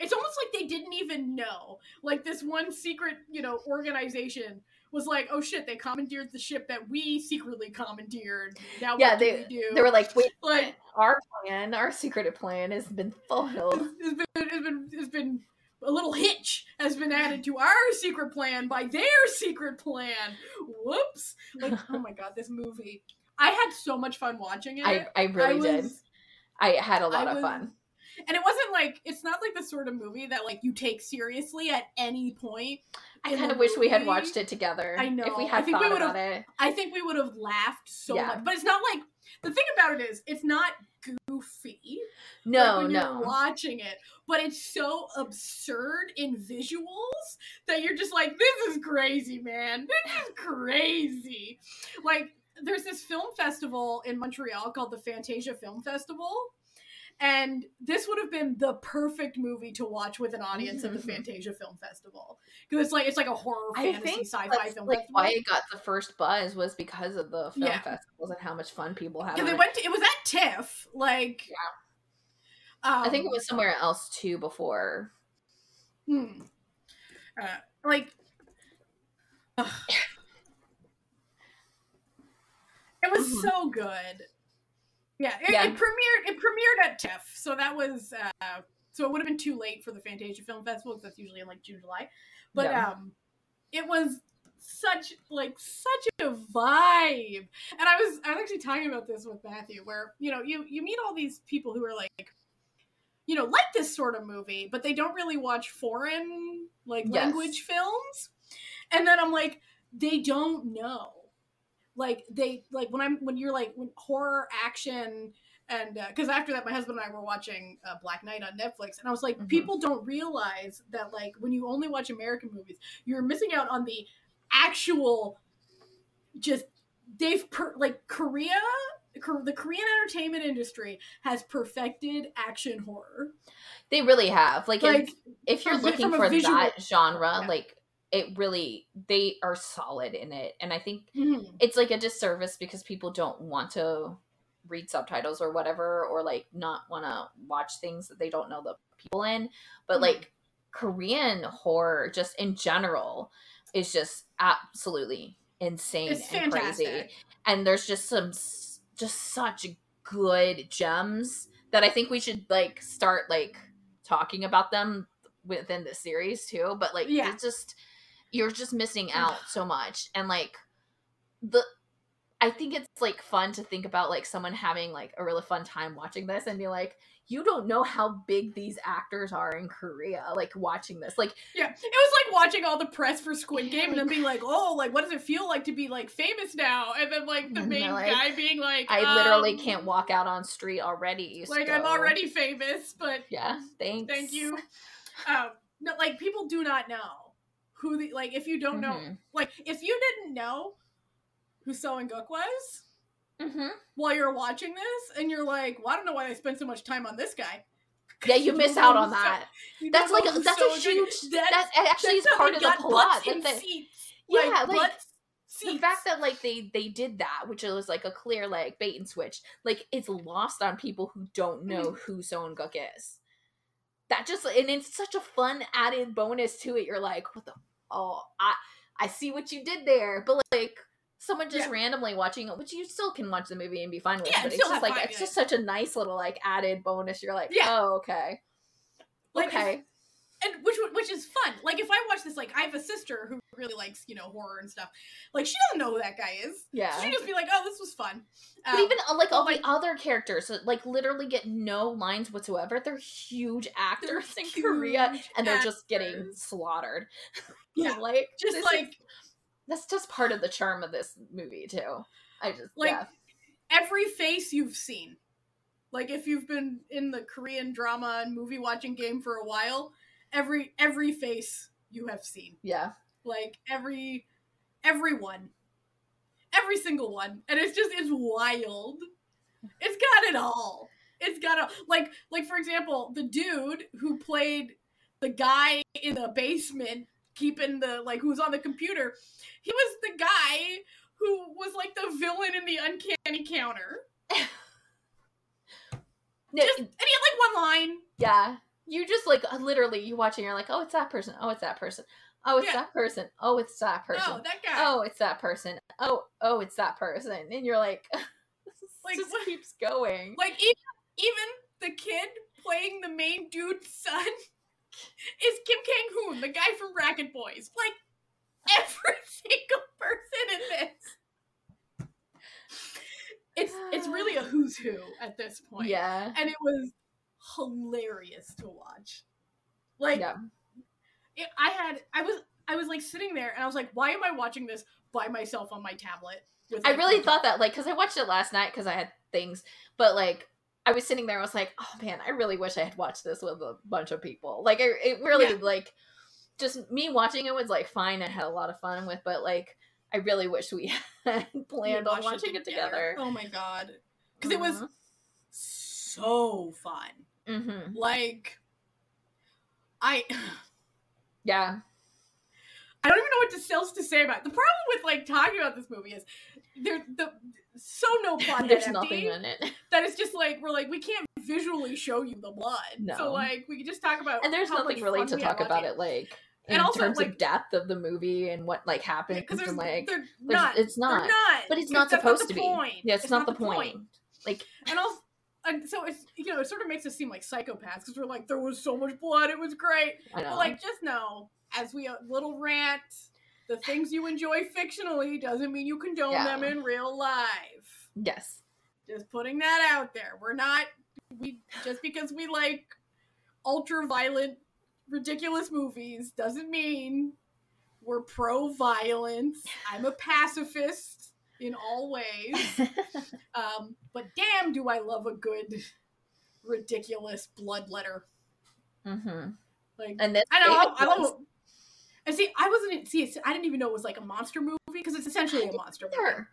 S1: It's almost like they didn't even know. Like this one secret, you know, organization was like, "Oh shit, they commandeered the ship that we secretly commandeered." Now
S2: yeah they
S1: we do?
S2: they were like wait
S1: like
S2: our plan our secretive plan has been foiled
S1: it's been, it's been it's been a little hitch has been added to our secret plan by their secret plan. Whoops! Like, oh my god, this movie. I had so much fun watching it.
S2: i i really did
S1: was-
S2: i had a lot
S1: I
S2: of
S1: was-
S2: fun
S1: And it wasn't like it's not like the sort of movie that like you take seriously at any point.
S2: i kind of wish we had watched it together
S1: I know.
S2: if we
S1: I
S2: had
S1: think
S2: thought
S1: would've-
S2: about it
S1: I think we would have laughed so
S2: Yeah.
S1: much. But it's not like the thing about it is it's not goofy.
S2: no
S1: like, when
S2: no
S1: you're watching it, but it's so absurd in visuals that you're just like, this is crazy, man. This is crazy. Like, there's this film festival in Montreal called the Fantasia Film Festival. And this would have been the perfect movie to watch with an audience at the Fantasia Film Festival because it's like it's like a horror
S2: I
S1: fantasy sci-fi film
S2: like
S1: festival.
S2: why it got the first buzz was because of the film
S1: Yeah.
S2: festivals and how much fun people had.
S1: Yeah, they
S2: it.
S1: went to, it was at TIFF, like um,
S2: I think it was somewhere else too before.
S1: Hmm. Uh, like, ugh. it was
S2: Mhm.
S1: so good. Yeah, it,
S2: Yeah.
S1: it premiered. It premiered at TIFF, so that was uh, so it would have been too late for the Fantasia Film Festival because that's usually in like June, July. But
S2: Yeah.
S1: um, it was such like such a vibe, and I was I was actually talking about this with Matthew, where you know you you meet all these people who are like you know, like this sort of movie, but they don't really watch foreign like
S2: Yes.
S1: language films. And then I'm like, they don't know. Like they like when I'm when you're like when horror action and because after that my husband and I were watching uh, Black Knight on Netflix and I was like,
S2: Mhm.
S1: people don't realize that like when you only watch American movies, you're missing out on the actual just they've per, like Korea the Korean entertainment industry has perfected action horror.
S2: They really have. Like,
S1: Like
S2: if, if you're looking for
S1: visual-
S2: that genre,
S1: Yeah.
S2: like it really they are solid in it. And I think
S1: mhm.
S2: it's like a disservice because people don't want to read subtitles or whatever or like not want to watch things that they don't know the people in. But
S1: Mhm.
S2: like Korean horror just in general is just absolutely insane
S1: It's
S2: and crazy. And there's just some just such good gems that I think we should like start like talking about them within the series too. But like
S1: Yeah.
S2: it's just you're just missing out so much. And like the I think it's like fun to think about like someone having like a really fun time watching this and be like, you don't know how big these actors are in Korea, like watching this. Like
S1: Yeah, it was like watching all the press for Squid Game and then being like, "Oh, like what does it feel like to be like famous now?" And then like the main
S2: like,
S1: guy being like,
S2: I literally
S1: um,
S2: can't walk out on street already.
S1: Like I'm already famous, but
S2: Yeah, thanks.
S1: thank you. Um, no, like people do not know who the like if you don't know
S2: Mhm.
S1: like if you didn't know who Seo In Guk was
S2: Mhm.
S1: while you're watching this, and you're like, "Well, I don't know why they spend so much time on this guy."
S2: Yeah, you miss out on
S1: who So-
S2: that. That's like
S1: know
S2: that's
S1: So
S2: a huge.
S1: is.
S2: That actually is
S1: that's how
S2: part of the plot.
S1: butts in
S2: that they-
S1: seats.
S2: yeah, like
S1: butts,
S2: the fact that like they they did that, which was like a clear like bait and switch, like it's lost on people who don't know
S1: Mm.
S2: who Seo In Guk is. That just and it's such a fun added bonus to it. You're like, what the oh I I see what you did there, but like someone just
S1: Yeah.
S2: randomly watching it, which you still can watch the movie and be fine with.
S1: Yeah,
S2: but it's just like it's just such a nice little like added bonus. You're like,
S1: Yeah.
S2: oh okay,
S1: Like,
S2: okay,
S1: and which which is fun. Like if I watch this, like I have a sister who really likes you know horror and stuff. Like she doesn't know who that guy is.
S2: yeah.
S1: She just be like, oh, this was fun.
S2: But
S1: Um,
S2: even uh, like all the other characters, that, like literally get no lines whatsoever. They're huge actors in
S1: huge
S2: Korea, and they're just getting slaughtered.
S1: Yeah,
S2: like
S1: just
S2: this is-
S1: like
S2: that's just part of the charm of this movie too. I just
S1: like
S2: yeah.
S1: every face you've seen. Like if you've been in the Korean drama and movie watching game for a while, every every face you have seen.
S2: yeah.
S1: Like every everyone. Every single one. And it's just it's wild. It's got it all. It's got a like like for example, the dude who played the guy in the basement keeping the like who's on the computer, he was the guy who was like the villain in the uncanny counter.
S2: No,
S1: Just, and he had like one line.
S2: yeah. You just like uh, literally you watching, and you're like, oh, it's that person. Oh, it's that person. Oh, it's
S1: Yeah.
S2: that person. Oh, it's that person.
S1: Oh, that guy.
S2: Oh, it's that person. Oh, oh, it's that person. And you're like, this
S1: Like,
S2: just
S1: what-
S2: keeps going.
S1: Like even even the kid playing the main dude's son is Kim Kang Hoon, the guy from Racket Boys. Like every single person in this. It's it's really a who's who at this point.
S2: Yeah.
S1: And it was hilarious to watch. Like
S2: yeah.
S1: it, I had I was I was like sitting there and I was like, why am I watching this by myself on my tablet? With
S2: I really thought that, like, because I watched it last night because I had things, but like, I was sitting there, I was like, oh man, I really wish I had watched this with a bunch of people. Like, I, it really,
S1: Yeah.
S2: like, just me watching it was like fine. I had a lot of fun with, but like, I really wish we had
S1: We
S2: planned on watching it together.
S1: Oh my god. Because it was
S2: Mhm.
S1: so fun.
S2: Mhm.
S1: Like I
S2: Yeah.
S1: I don't even know what to else to say about it. The problem with like talking about this movie is there the so no plot
S2: There's nothing in it.
S1: That is just like we're like we can't visually show you the blood.
S2: No.
S1: So like we can just talk about
S2: And there's nothing really to talk about it, like, in
S1: And also,
S2: terms
S1: like-
S2: of depth of the movie and what, like, happens.
S1: because
S2: like,
S1: they're
S2: there's-
S1: not
S2: it's not.
S1: not
S2: But it's not supposed
S1: the
S2: to be.
S1: point.
S2: Yeah, it's, not, the point.
S1: Like And also, and so it's you know it sort of makes us seem like psychopaths because we're like there was so much blood, it was great.
S2: I know.
S1: But like, just know, as we a little rant, the things you enjoy fictionally doesn't mean you condone
S2: Yeah.
S1: them in real life.
S2: yes.
S1: Just putting that out there. We're not we just because we like ultra violent, ridiculous movies doesn't mean we're pro violence. I'm a pacifist in all ways. Um, but damn, do I love a good, ridiculous bloodletter.
S2: hmm
S1: Like
S2: And then
S1: I know. I, I love. And see, I wasn't see. I didn't even know it was like a monster movie because it's essentially a monster movie.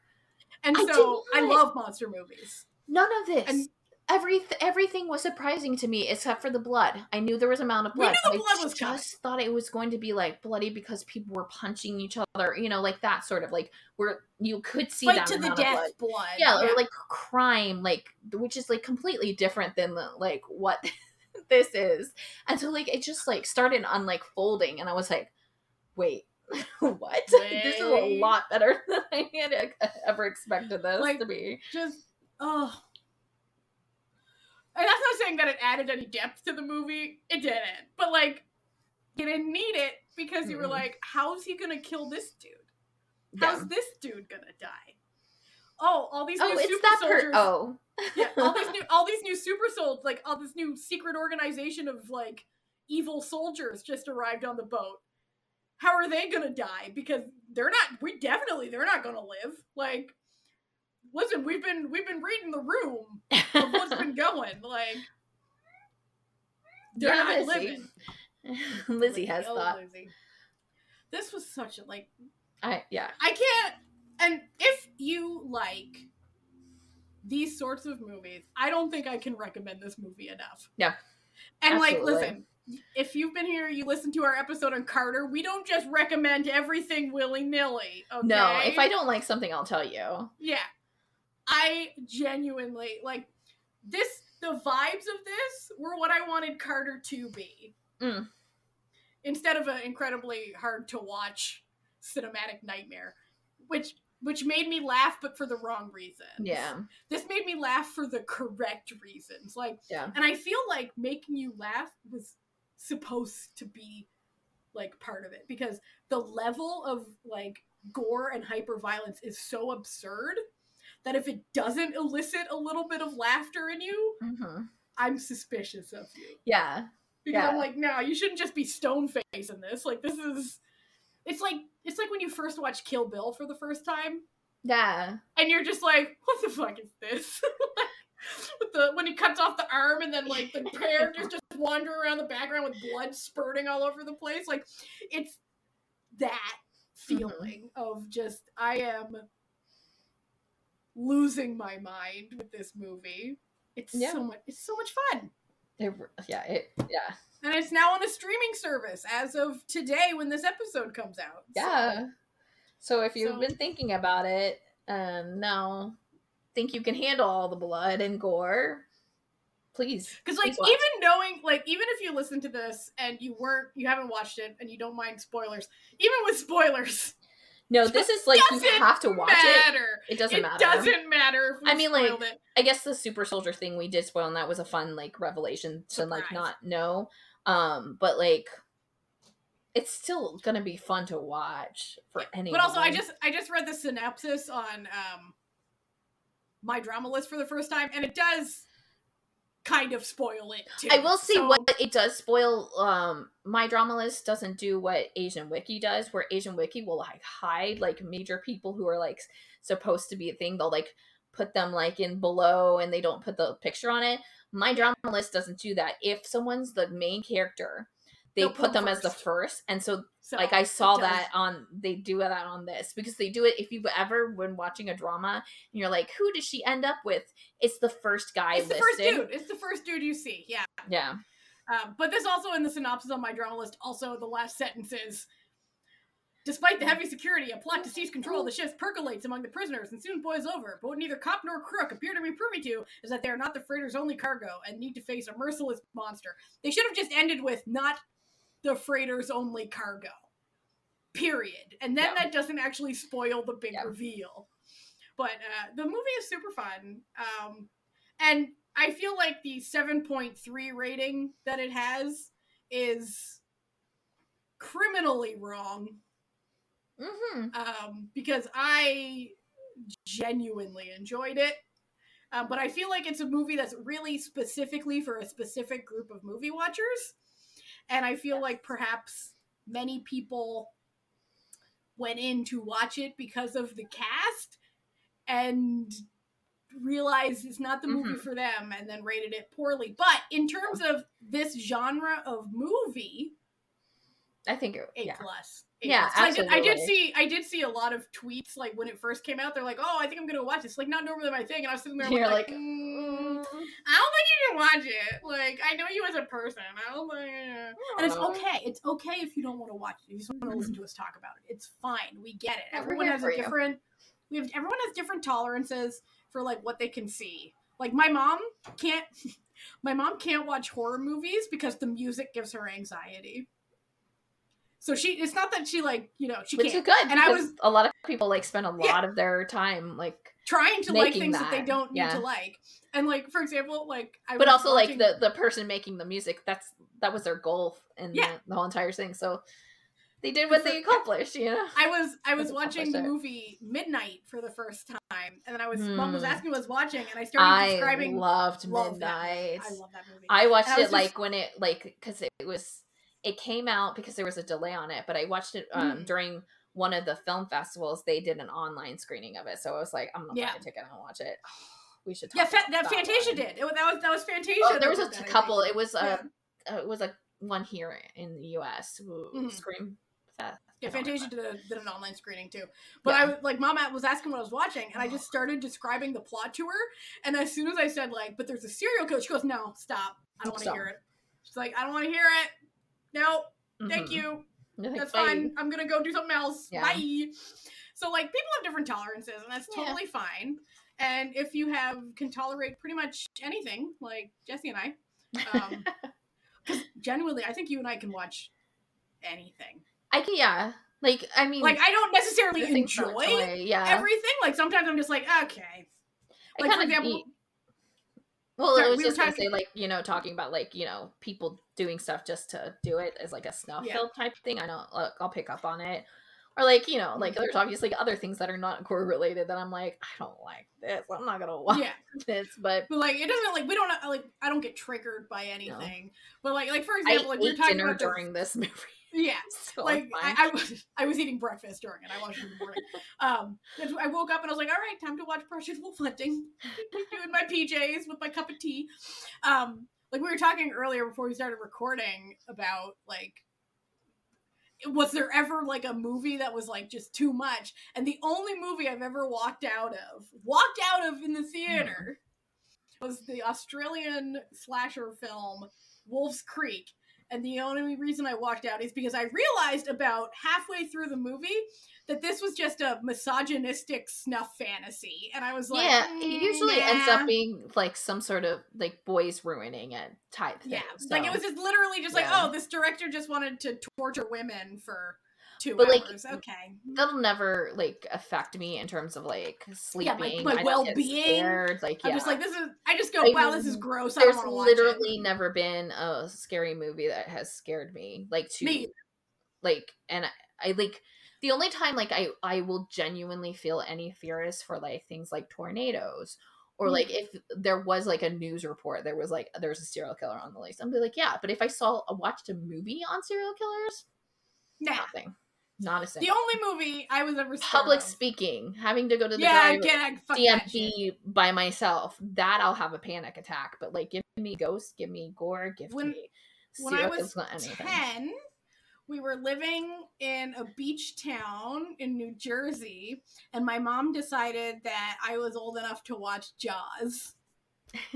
S1: And
S2: I
S1: so I love monster movies.
S2: None of this.
S1: And-
S2: Every everything was surprising to me except for the blood. I knew there was amount of
S1: We
S2: blood.
S1: knew the blood
S2: I
S1: was coming.
S2: just thought it was going to be like bloody because people were punching each other. You know, like that sort of like where you could see
S1: Fight
S2: that
S1: to the
S2: of blood.
S1: death, blood.
S2: Yeah, or like crime, like which is like completely different than the like what this is. And so like it just like started on like folding, and I was like, wait, what? this is a lot better than I had ever expected this
S1: Like-
S2: to be.
S1: just oh and that's not saying that it added any depth to the movie it didn't but like you didn't need it because you were like how's he gonna kill this dude how's
S2: Yeah.
S1: this dude gonna die oh all these
S2: Oh,
S1: new
S2: it's
S1: super
S2: that
S1: soldiers
S2: per. Oh,
S1: yeah all these new all these new super soldiers like all this new secret organization of like evil soldiers just arrived on the boat how are they gonna die because they're not we definitely they're not gonna live like listen we've been we've been reading the room of what's been going like they're
S2: Yeah,
S1: not
S2: Lizzie.
S1: living
S2: Lizzie has
S1: Oh,
S2: thought.
S1: Lizzie. this was such a like
S2: I yeah.
S1: I can't. And if you like these sorts of movies, I don't think I can recommend this movie enough.
S2: Yeah.
S1: And like, listen, if you've been here, you listen to our episode on Carter. We don't just recommend everything willy nilly. Okay?
S2: No, if I don't like something, I'll tell you.
S1: yeah, I genuinely like this. The vibes of this were what I wanted Carter to be.
S2: Mm.
S1: Instead of an incredibly hard to watch cinematic nightmare, which which made me laugh, but for the wrong reasons.
S2: Yeah.
S1: This made me laugh for the correct reasons. Like,
S2: Yeah.
S1: and I feel like making you laugh was supposed to be like part of it because the level of like gore and hyper violence is so absurd that if it doesn't elicit a little bit of laughter in you,
S2: hmm
S1: I'm suspicious of you.
S2: Yeah.
S1: Because I'm like, no, you shouldn't just be stone face in this. Like this is it's like it's like when you first watch Kill Bill for the first time
S2: Yeah.
S1: and you're just like, what the fuck is this? With the when he cuts off the arm and then like the characters just wander around the background with blood spurting all over the place. Like it's that mm-hmm. feeling of just I am losing my mind with this movie. It's
S2: Yeah.
S1: so much it's so much fun.
S2: It, yeah. It, yeah.
S1: And it's now on a streaming service as of today when this episode comes out.
S2: Yeah. So if you've
S1: So-
S2: been thinking about it and now think you can handle all the blood and gore, please.
S1: Because like
S2: please
S1: even knowing like even if you listen to this and you weren't you haven't watched it and you don't mind spoilers, even with spoilers,
S2: no, this is like you have to watch it.
S1: matter.
S2: It doesn't matter.
S1: it
S2: matter.
S1: doesn't matter if we
S2: I mean, like,
S1: it.
S2: I guess the super soldier thing we did spoil and that was a fun like revelation to like not know. Um, but like it's still gonna be fun to watch for anyone.
S1: But also I just I just read the synopsis on um my drama list for the first time and it does kind of spoil it too.
S2: I will say
S1: So-
S2: what it does spoil. Um, my drama list doesn't do what Asian Wiki does, where Asian Wiki will like hide like major people who are like supposed to be a thing. They'll like put them like in below, and they don't put the picture on it. My drama list doesn't do that. If someone's the main character, they
S1: They'll
S2: put them as the
S1: first.
S2: first, and so
S1: so
S2: like I saw that on they do that on this because they do it if you've ever when watching a drama and you're like, who does she end up with? It's the first guy
S1: It's the first dude. It's the first dude you see. Yeah.
S2: Yeah.
S1: Um, but this also in the synopsis on my drama list, also the last sentence is Despite the heavy security, a plot to seize control of the ships percolates among the prisoners and soon boils over. But what neither cop nor crook appear to be privy to is that they are not the freighter's only cargo and need to face a merciless monster. They should have just ended with not the freighter's only cargo. Period. And then
S2: Yeah.
S1: that doesn't actually spoil the big
S2: Yeah.
S1: reveal. But uh, the movie is super fun. Um, and I feel like the 7.3 rating that it has is criminally wrong
S2: Mm-hmm.
S1: um, because I genuinely enjoyed it. Uh, but I feel like it's a movie that's really specifically for a specific group of movie watchers. And I feel like perhaps many people went in to watch it because of the cast and realized it's not the movie
S2: Mhm.
S1: for them and then rated it poorly. But in terms of this genre of movie,
S2: I think it,
S1: A
S2: yeah.
S1: plus. A
S2: Yeah,
S1: plus. I did, I did see I did see a lot of tweets like when it first came out. They're like, "Oh, I think I'm gonna watch this." Like, not normally my thing, and I was sitting there like,
S2: like,
S1: mm,
S2: mm,
S1: "I don't think you can watch it." Like, I know you as a person. I don't think. And it's okay. It's okay if you don't want to watch it. If you just want to listen to us talk about it, it's fine. We get it. Everyone has a
S2: you.
S1: different. We have everyone has different tolerances for like what they can see. Like my mom can't. My mom can't watch horror movies because the music gives her anxiety. So she, it's not that she like, you know, she
S2: Which
S1: can't.
S2: good.
S1: And I
S2: was a lot of people like spend a lot
S1: Yeah.
S2: of their time like
S1: trying to like things that. they don't need to like. And like, for example, like I
S2: but also
S1: watching-
S2: like the the person making the music that's that was their goal in
S1: Yeah.
S2: the, the whole entire thing so they did what they accomplished you know
S1: I was I was watching the movie Midnight for the first time, and then I was mom was
S2: Hmm.
S1: asking what I was watching, and I started
S2: i
S1: describing.
S2: loved
S1: love that
S2: midnight
S1: I love that movie.
S2: I watched
S1: And I was
S2: it like when it like because it was it came out because there was a delay on it but i watched it um
S1: Mm.
S2: during one of the film festivals they did an online screening of it so i was like i'm gonna
S1: Yeah.
S2: buy a ticket and watch it we should talk
S1: yeah, fa- that Fantasia
S2: one.
S1: did. It, that was that was Fantasia.
S2: Oh, there was
S1: did
S2: a
S1: that,
S2: couple it was
S1: Yeah.
S2: uh, uh it was a one here in the us Ooh,
S1: Mhm.
S2: scream Fest.
S1: Yeah, Fantasia did, a, did an online screening too. But
S2: Yeah.
S1: I like, Mom was asking what I was watching, and I just started describing the plot to her. And as soon as I said like, "But there's a serial killer," she goes, "No, stop! I don't want to hear it." She's like, "I don't want to hear it. No, thank
S2: Mhm.
S1: you.
S2: You're like,
S1: That's
S2: "Bye."
S1: fine. I'm gonna go do something else.
S2: Yeah.
S1: Bye." So like, people have different tolerances, and that's
S2: Yeah.
S1: totally fine. And if you have can tolerate pretty much anything, like Jessie and I, um, because genuinely, I think you and I can watch anything.
S2: I can, yeah. Like, I mean,
S1: Like, I don't necessarily
S2: the
S1: enjoy
S2: yeah.
S1: everything. Like sometimes I'm just like, okay. Like for example,
S2: eat- well,
S1: sorry,
S2: I was
S1: we
S2: just gonna say, like, you know, talking about like, you know, people doing stuff just to do it as like a snuff
S1: Yeah.
S2: film type thing. I know, like, I'll pick up on it. Or like, you know, like
S1: Mhm.
S2: there's obviously other things that are not core related that I'm like, I don't like this. I'm not gonna watch
S1: yeah,
S2: this. But
S1: but like it doesn't like we don't like I don't get triggered by anything. But like like for example,
S2: I
S1: like were talking about this-
S2: during this movie.
S1: Yeah.
S2: so
S1: like. I, I was I was eating breakfast during it. I watched it in the morning. Um, I woke up and I was like, all right, time to watch Project Wolf Hunting. Doing my PJs with my cup of tea. Um, like we were talking earlier before we started recording about like was there ever like a movie that was like just too much? And the only movie I've ever walked out of, walked out of in the theater, was the Australian slasher film Wolf's Creek. And the only reason I walked out is because I realized about halfway through the movie that this was just a misogynistic snuff fantasy. And I was like,
S2: yeah, it usually ends up being like some sort of like boys ruining it type thing.
S1: Yeah, like it was just literally just like, oh, this director just wanted to torture women for two
S2: But, like,
S1: okay,
S2: that'll never like affect me in terms of like sleeping.
S1: my
S2: I don't
S1: well-being.
S2: Like, yeah.
S1: I'm just like, this is. I just go,
S2: I
S1: wow,
S2: mean,
S1: this is gross. I
S2: there's
S1: don't want watch
S2: literally never been a scary movie that has scared me. Like to
S1: Me.
S2: like, and I, I like the only time like I I will genuinely feel any fear is for like things like tornadoes. Or like
S1: Mm.
S2: if there was like a news report, there was like there's a serial killer on the list. I'm be like, yeah. But if I saw watched a movie on serial killers.
S1: Nah.
S2: nothing, not a
S1: The only movie I was ever
S2: Public
S1: of-
S2: speaking, having to go to the
S1: Yeah, get fuck that shit.
S2: DMV by myself, that I'll have a panic attack. But like, give me ghosts, give me gore, give
S1: When-
S2: me.
S1: when I was
S2: kills, not anything.
S1: 10, we were living in a beach town in New Jersey, and my mom decided that I was old enough to watch Jaws.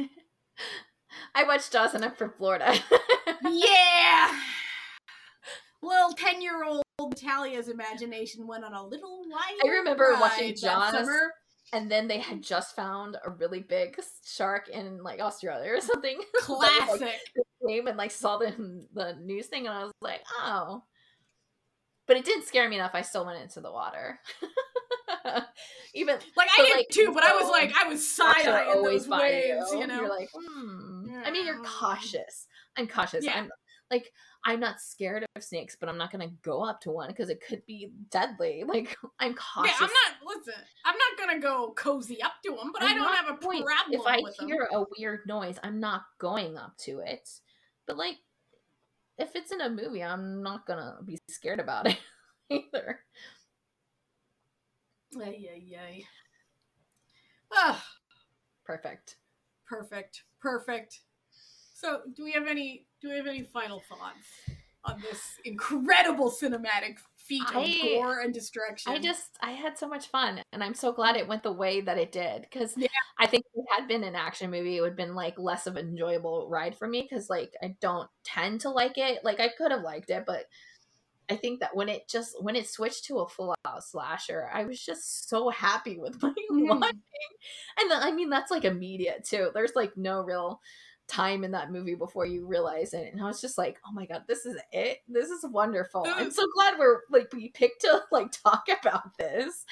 S2: I watched Jaws enough for Florida.
S1: yeah! Little 10 year old Natalia's imagination went on a little wild
S2: I remember watching Jaws.
S1: summer.
S2: and then they had just found a really big shark in like Australia or something. Was, like,
S1: Classic.
S2: came and like saw the the news thing, and I was like, oh. But it didn't scare me enough. I still went into the water. Even
S1: Like, I did
S2: like,
S1: too, but I was like, I was
S2: are
S1: eyeing those waves, you,
S2: you.
S1: know?
S2: You're like, hmm. I mean, you're cautious. I'm cautious.
S1: Yeah.
S2: I'm like, I'm not scared of snakes, but I'm not gonna go up to one because it could be deadly. Like, I'm cautious.
S1: Yeah, I'm not. Listen, I'm not gonna go cozy up to them, but I
S2: I'm
S1: don't have a
S2: going-
S1: problem
S2: If I
S1: with them.
S2: hear a weird noise, I'm not going up to it. But like, if it's in a movie, I'm not gonna be scared about it either.
S1: Ay, ay, ay. Ah,
S2: Perfect.
S1: perfect, perfect. So, do we have any? Do we have any final thoughts on this incredible cinematic feat of gore and destruction?
S2: I just I had so much fun, and I'm so glad it went the way that it did. Because
S1: Yeah.
S2: I think if it had been an action movie, it would have been like less of an enjoyable ride for me. Because like I don't tend to like it. Like I could have liked it, but I think that when it just when it switched to a full out slasher, I was just so happy with my
S1: mm.
S2: watching. And then, I mean that's like immediate too. There's like no real time in that movie before you realize it. And I was just like, oh my god, this is it. This is wonderful. I'm so glad we're like we picked to like talk about this.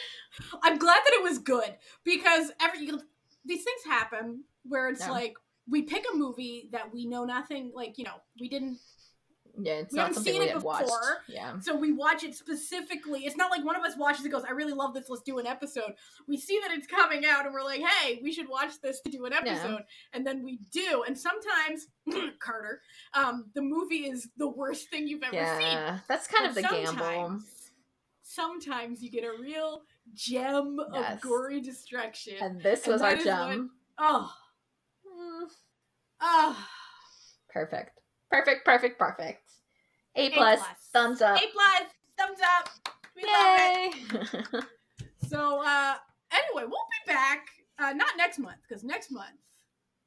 S1: I'm glad that it was good because every you, these things happen where it's like we pick a movie that we know nothing like you know we didn't
S2: Yeah, it's
S1: We
S2: not
S1: haven't seen it
S2: had watched.
S1: before.
S2: Yeah.
S1: so we watch it specifically it's not like one of us watches it goes i really love this let's do an episode we see that it's coming out and we're like hey we should watch this to do an episode and then we do and sometimes carter um the movie is the worst thing you've ever seen
S2: That's kind
S1: But
S2: of the gamble.
S1: sometimes- sometimes you get a real gem
S2: Yes.
S1: of gory destruction
S2: And this
S1: And
S2: was our
S1: is what-
S2: gem.
S1: oh
S2: Mm,
S1: oh
S2: perfect. Perfect, perfect, perfect. A
S1: A
S2: plus,
S1: plus.
S2: thumbs up.
S1: a plus thumbs up we love it
S2: Yay!
S1: So uh anyway, we'll be back uh not next month because next month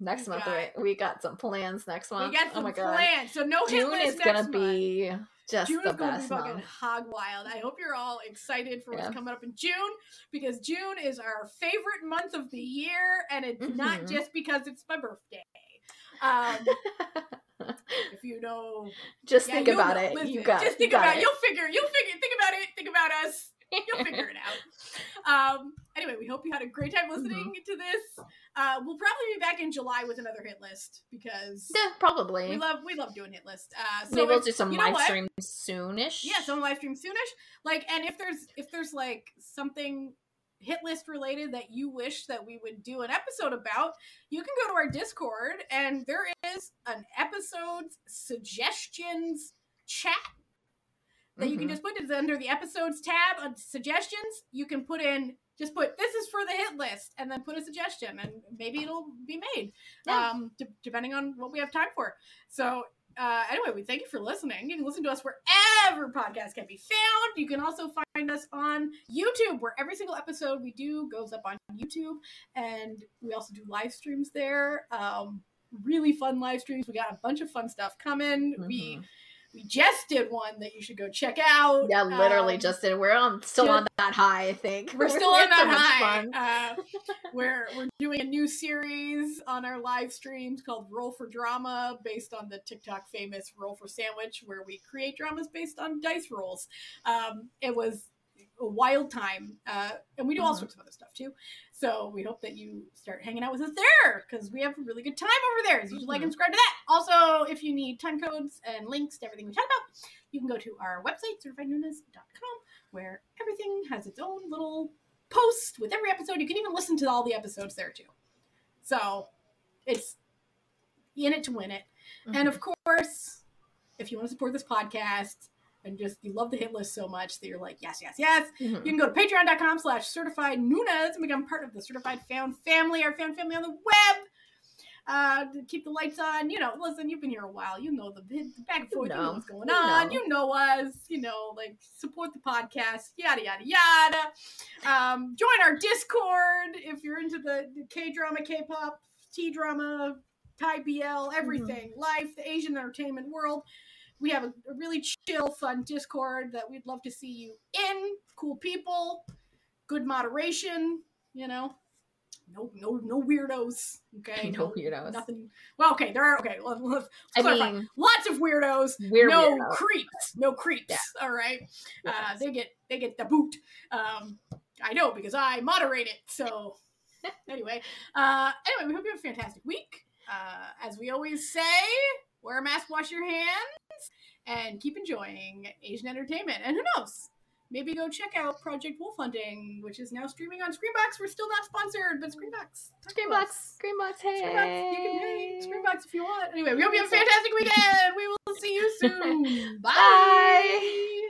S2: next month
S1: got-
S2: we, we got some plans next month.
S1: we got
S2: oh
S1: some
S2: my god.
S1: plans. So no hit
S2: June is
S1: next
S2: gonna
S1: month.
S2: be just
S1: June
S2: the
S1: is gonna be
S2: best
S1: fucking
S2: month.
S1: hog wild. I hope you're all excited for what's
S2: Yeah.
S1: coming up in June because June is our favorite month of the year, and it's not
S2: Mhm.
S1: just because it's my birthday. Um, if you know,
S2: just
S1: yeah,
S2: think about it.
S1: Listen,
S2: you got
S1: just think
S2: got
S1: about
S2: it.
S1: You'll figure. You'll figure. Think about it. Think about us. You'll figure it out. Um, anyway, we hope you had a great time listening
S2: Mm-hmm.
S1: to this. Uh, we'll probably be back in July with another hit list because
S2: Yeah, probably.
S1: we love we love doing hit list. Uh, so
S2: Maybe we'll do some live stream soonish.
S1: yeah, some live stream soonish. Like, and if there's if there's like something hit list related that you wish that we would do an episode about, you can go to our Discord and there is an episode suggestions chat that you can
S2: Mhm.
S1: just put it under the episodes tab on suggestions. You can put in just put this is for the hit list and then put a suggestion and maybe it'll be made
S2: Yeah.
S1: um de- depending on what we have time for. So uh, anyway, we thank you for listening. You can listen to us wherever podcasts can be found. You can also find us on YouTube, where every single episode we do goes up on YouTube, and we also do live streams there. Um, really fun live streams. We got a bunch of fun stuff coming. We
S2: Mhm.
S1: We just did one that you should go check out.
S2: Yeah, literally
S1: Um,
S2: just did. We're on still on that high, I think.
S1: we're still on
S2: so
S1: that
S2: much
S1: high.
S2: fun.
S1: Uh, we're we're doing a new series on our live streams called Roll for Drama, based on the TikTok famous Roll for Sandwich, where we create dramas based on dice rolls. Um, it was a wild time, uh, and we do all
S2: Mhm.
S1: sorts of other stuff too. So we hope that you start hanging out with us there because we have a really good time over there. So you should like and subscribe to that. Also, if you need time codes and links to everything we talked about, you can go to our website certifiednoonas.com where everything has its own little post with every episode. You can even listen to all the episodes there too. So it's in it to win it.
S2: Mm-hmm.
S1: And of course, if you want to support this podcast and just you love the hit list so much that you're like, yes, yes, yes,
S2: Mhm.
S1: you can go to patreon.com slash Certified Noonas and become part of the certified found family, our found family on the web. Uh, to keep the lights on, you know. Listen, you've been here a while. You know the, the back and forth. You know,
S2: know.
S1: what's going
S2: You
S1: on.
S2: know.
S1: You know us. You know, like support the podcast. Yada yada yada. Um, join our Discord if you're into the, the K drama, K pop, T drama, Thai BL, everything, life, the Asian entertainment world. We have a, a really chill, fun Discord that we'd love to see you in. Cool people, good moderation. You know, no, no, no weirdos. Okay,
S2: No weirdos.
S1: Nothing. Well, okay, there are. Okay, let- let's,
S2: I
S1: clarify.
S2: mean,
S1: lots of weirdos.
S2: we're
S1: no
S2: weirdos.
S1: creeps. No creeps.
S2: Yeah.
S1: All right. Uh, they get they get the boot. Um, I know because I moderate it. So anyway, uh, anyway, we hope you have a fantastic week. Uh, as we always say, wear a mask, wash your hands, and keep enjoying Asian entertainment. And who knows? Maybe go check out Project Wolf Hunting, which is now streaming on Screambox. We're still not sponsored, but Screambox.
S2: Screambox, Screambox, hey.
S1: Screambox, you can pay Screambox if you want. Anyway, we hope you have a fantastic weekend. We will see you soon. Bye.
S2: Bye.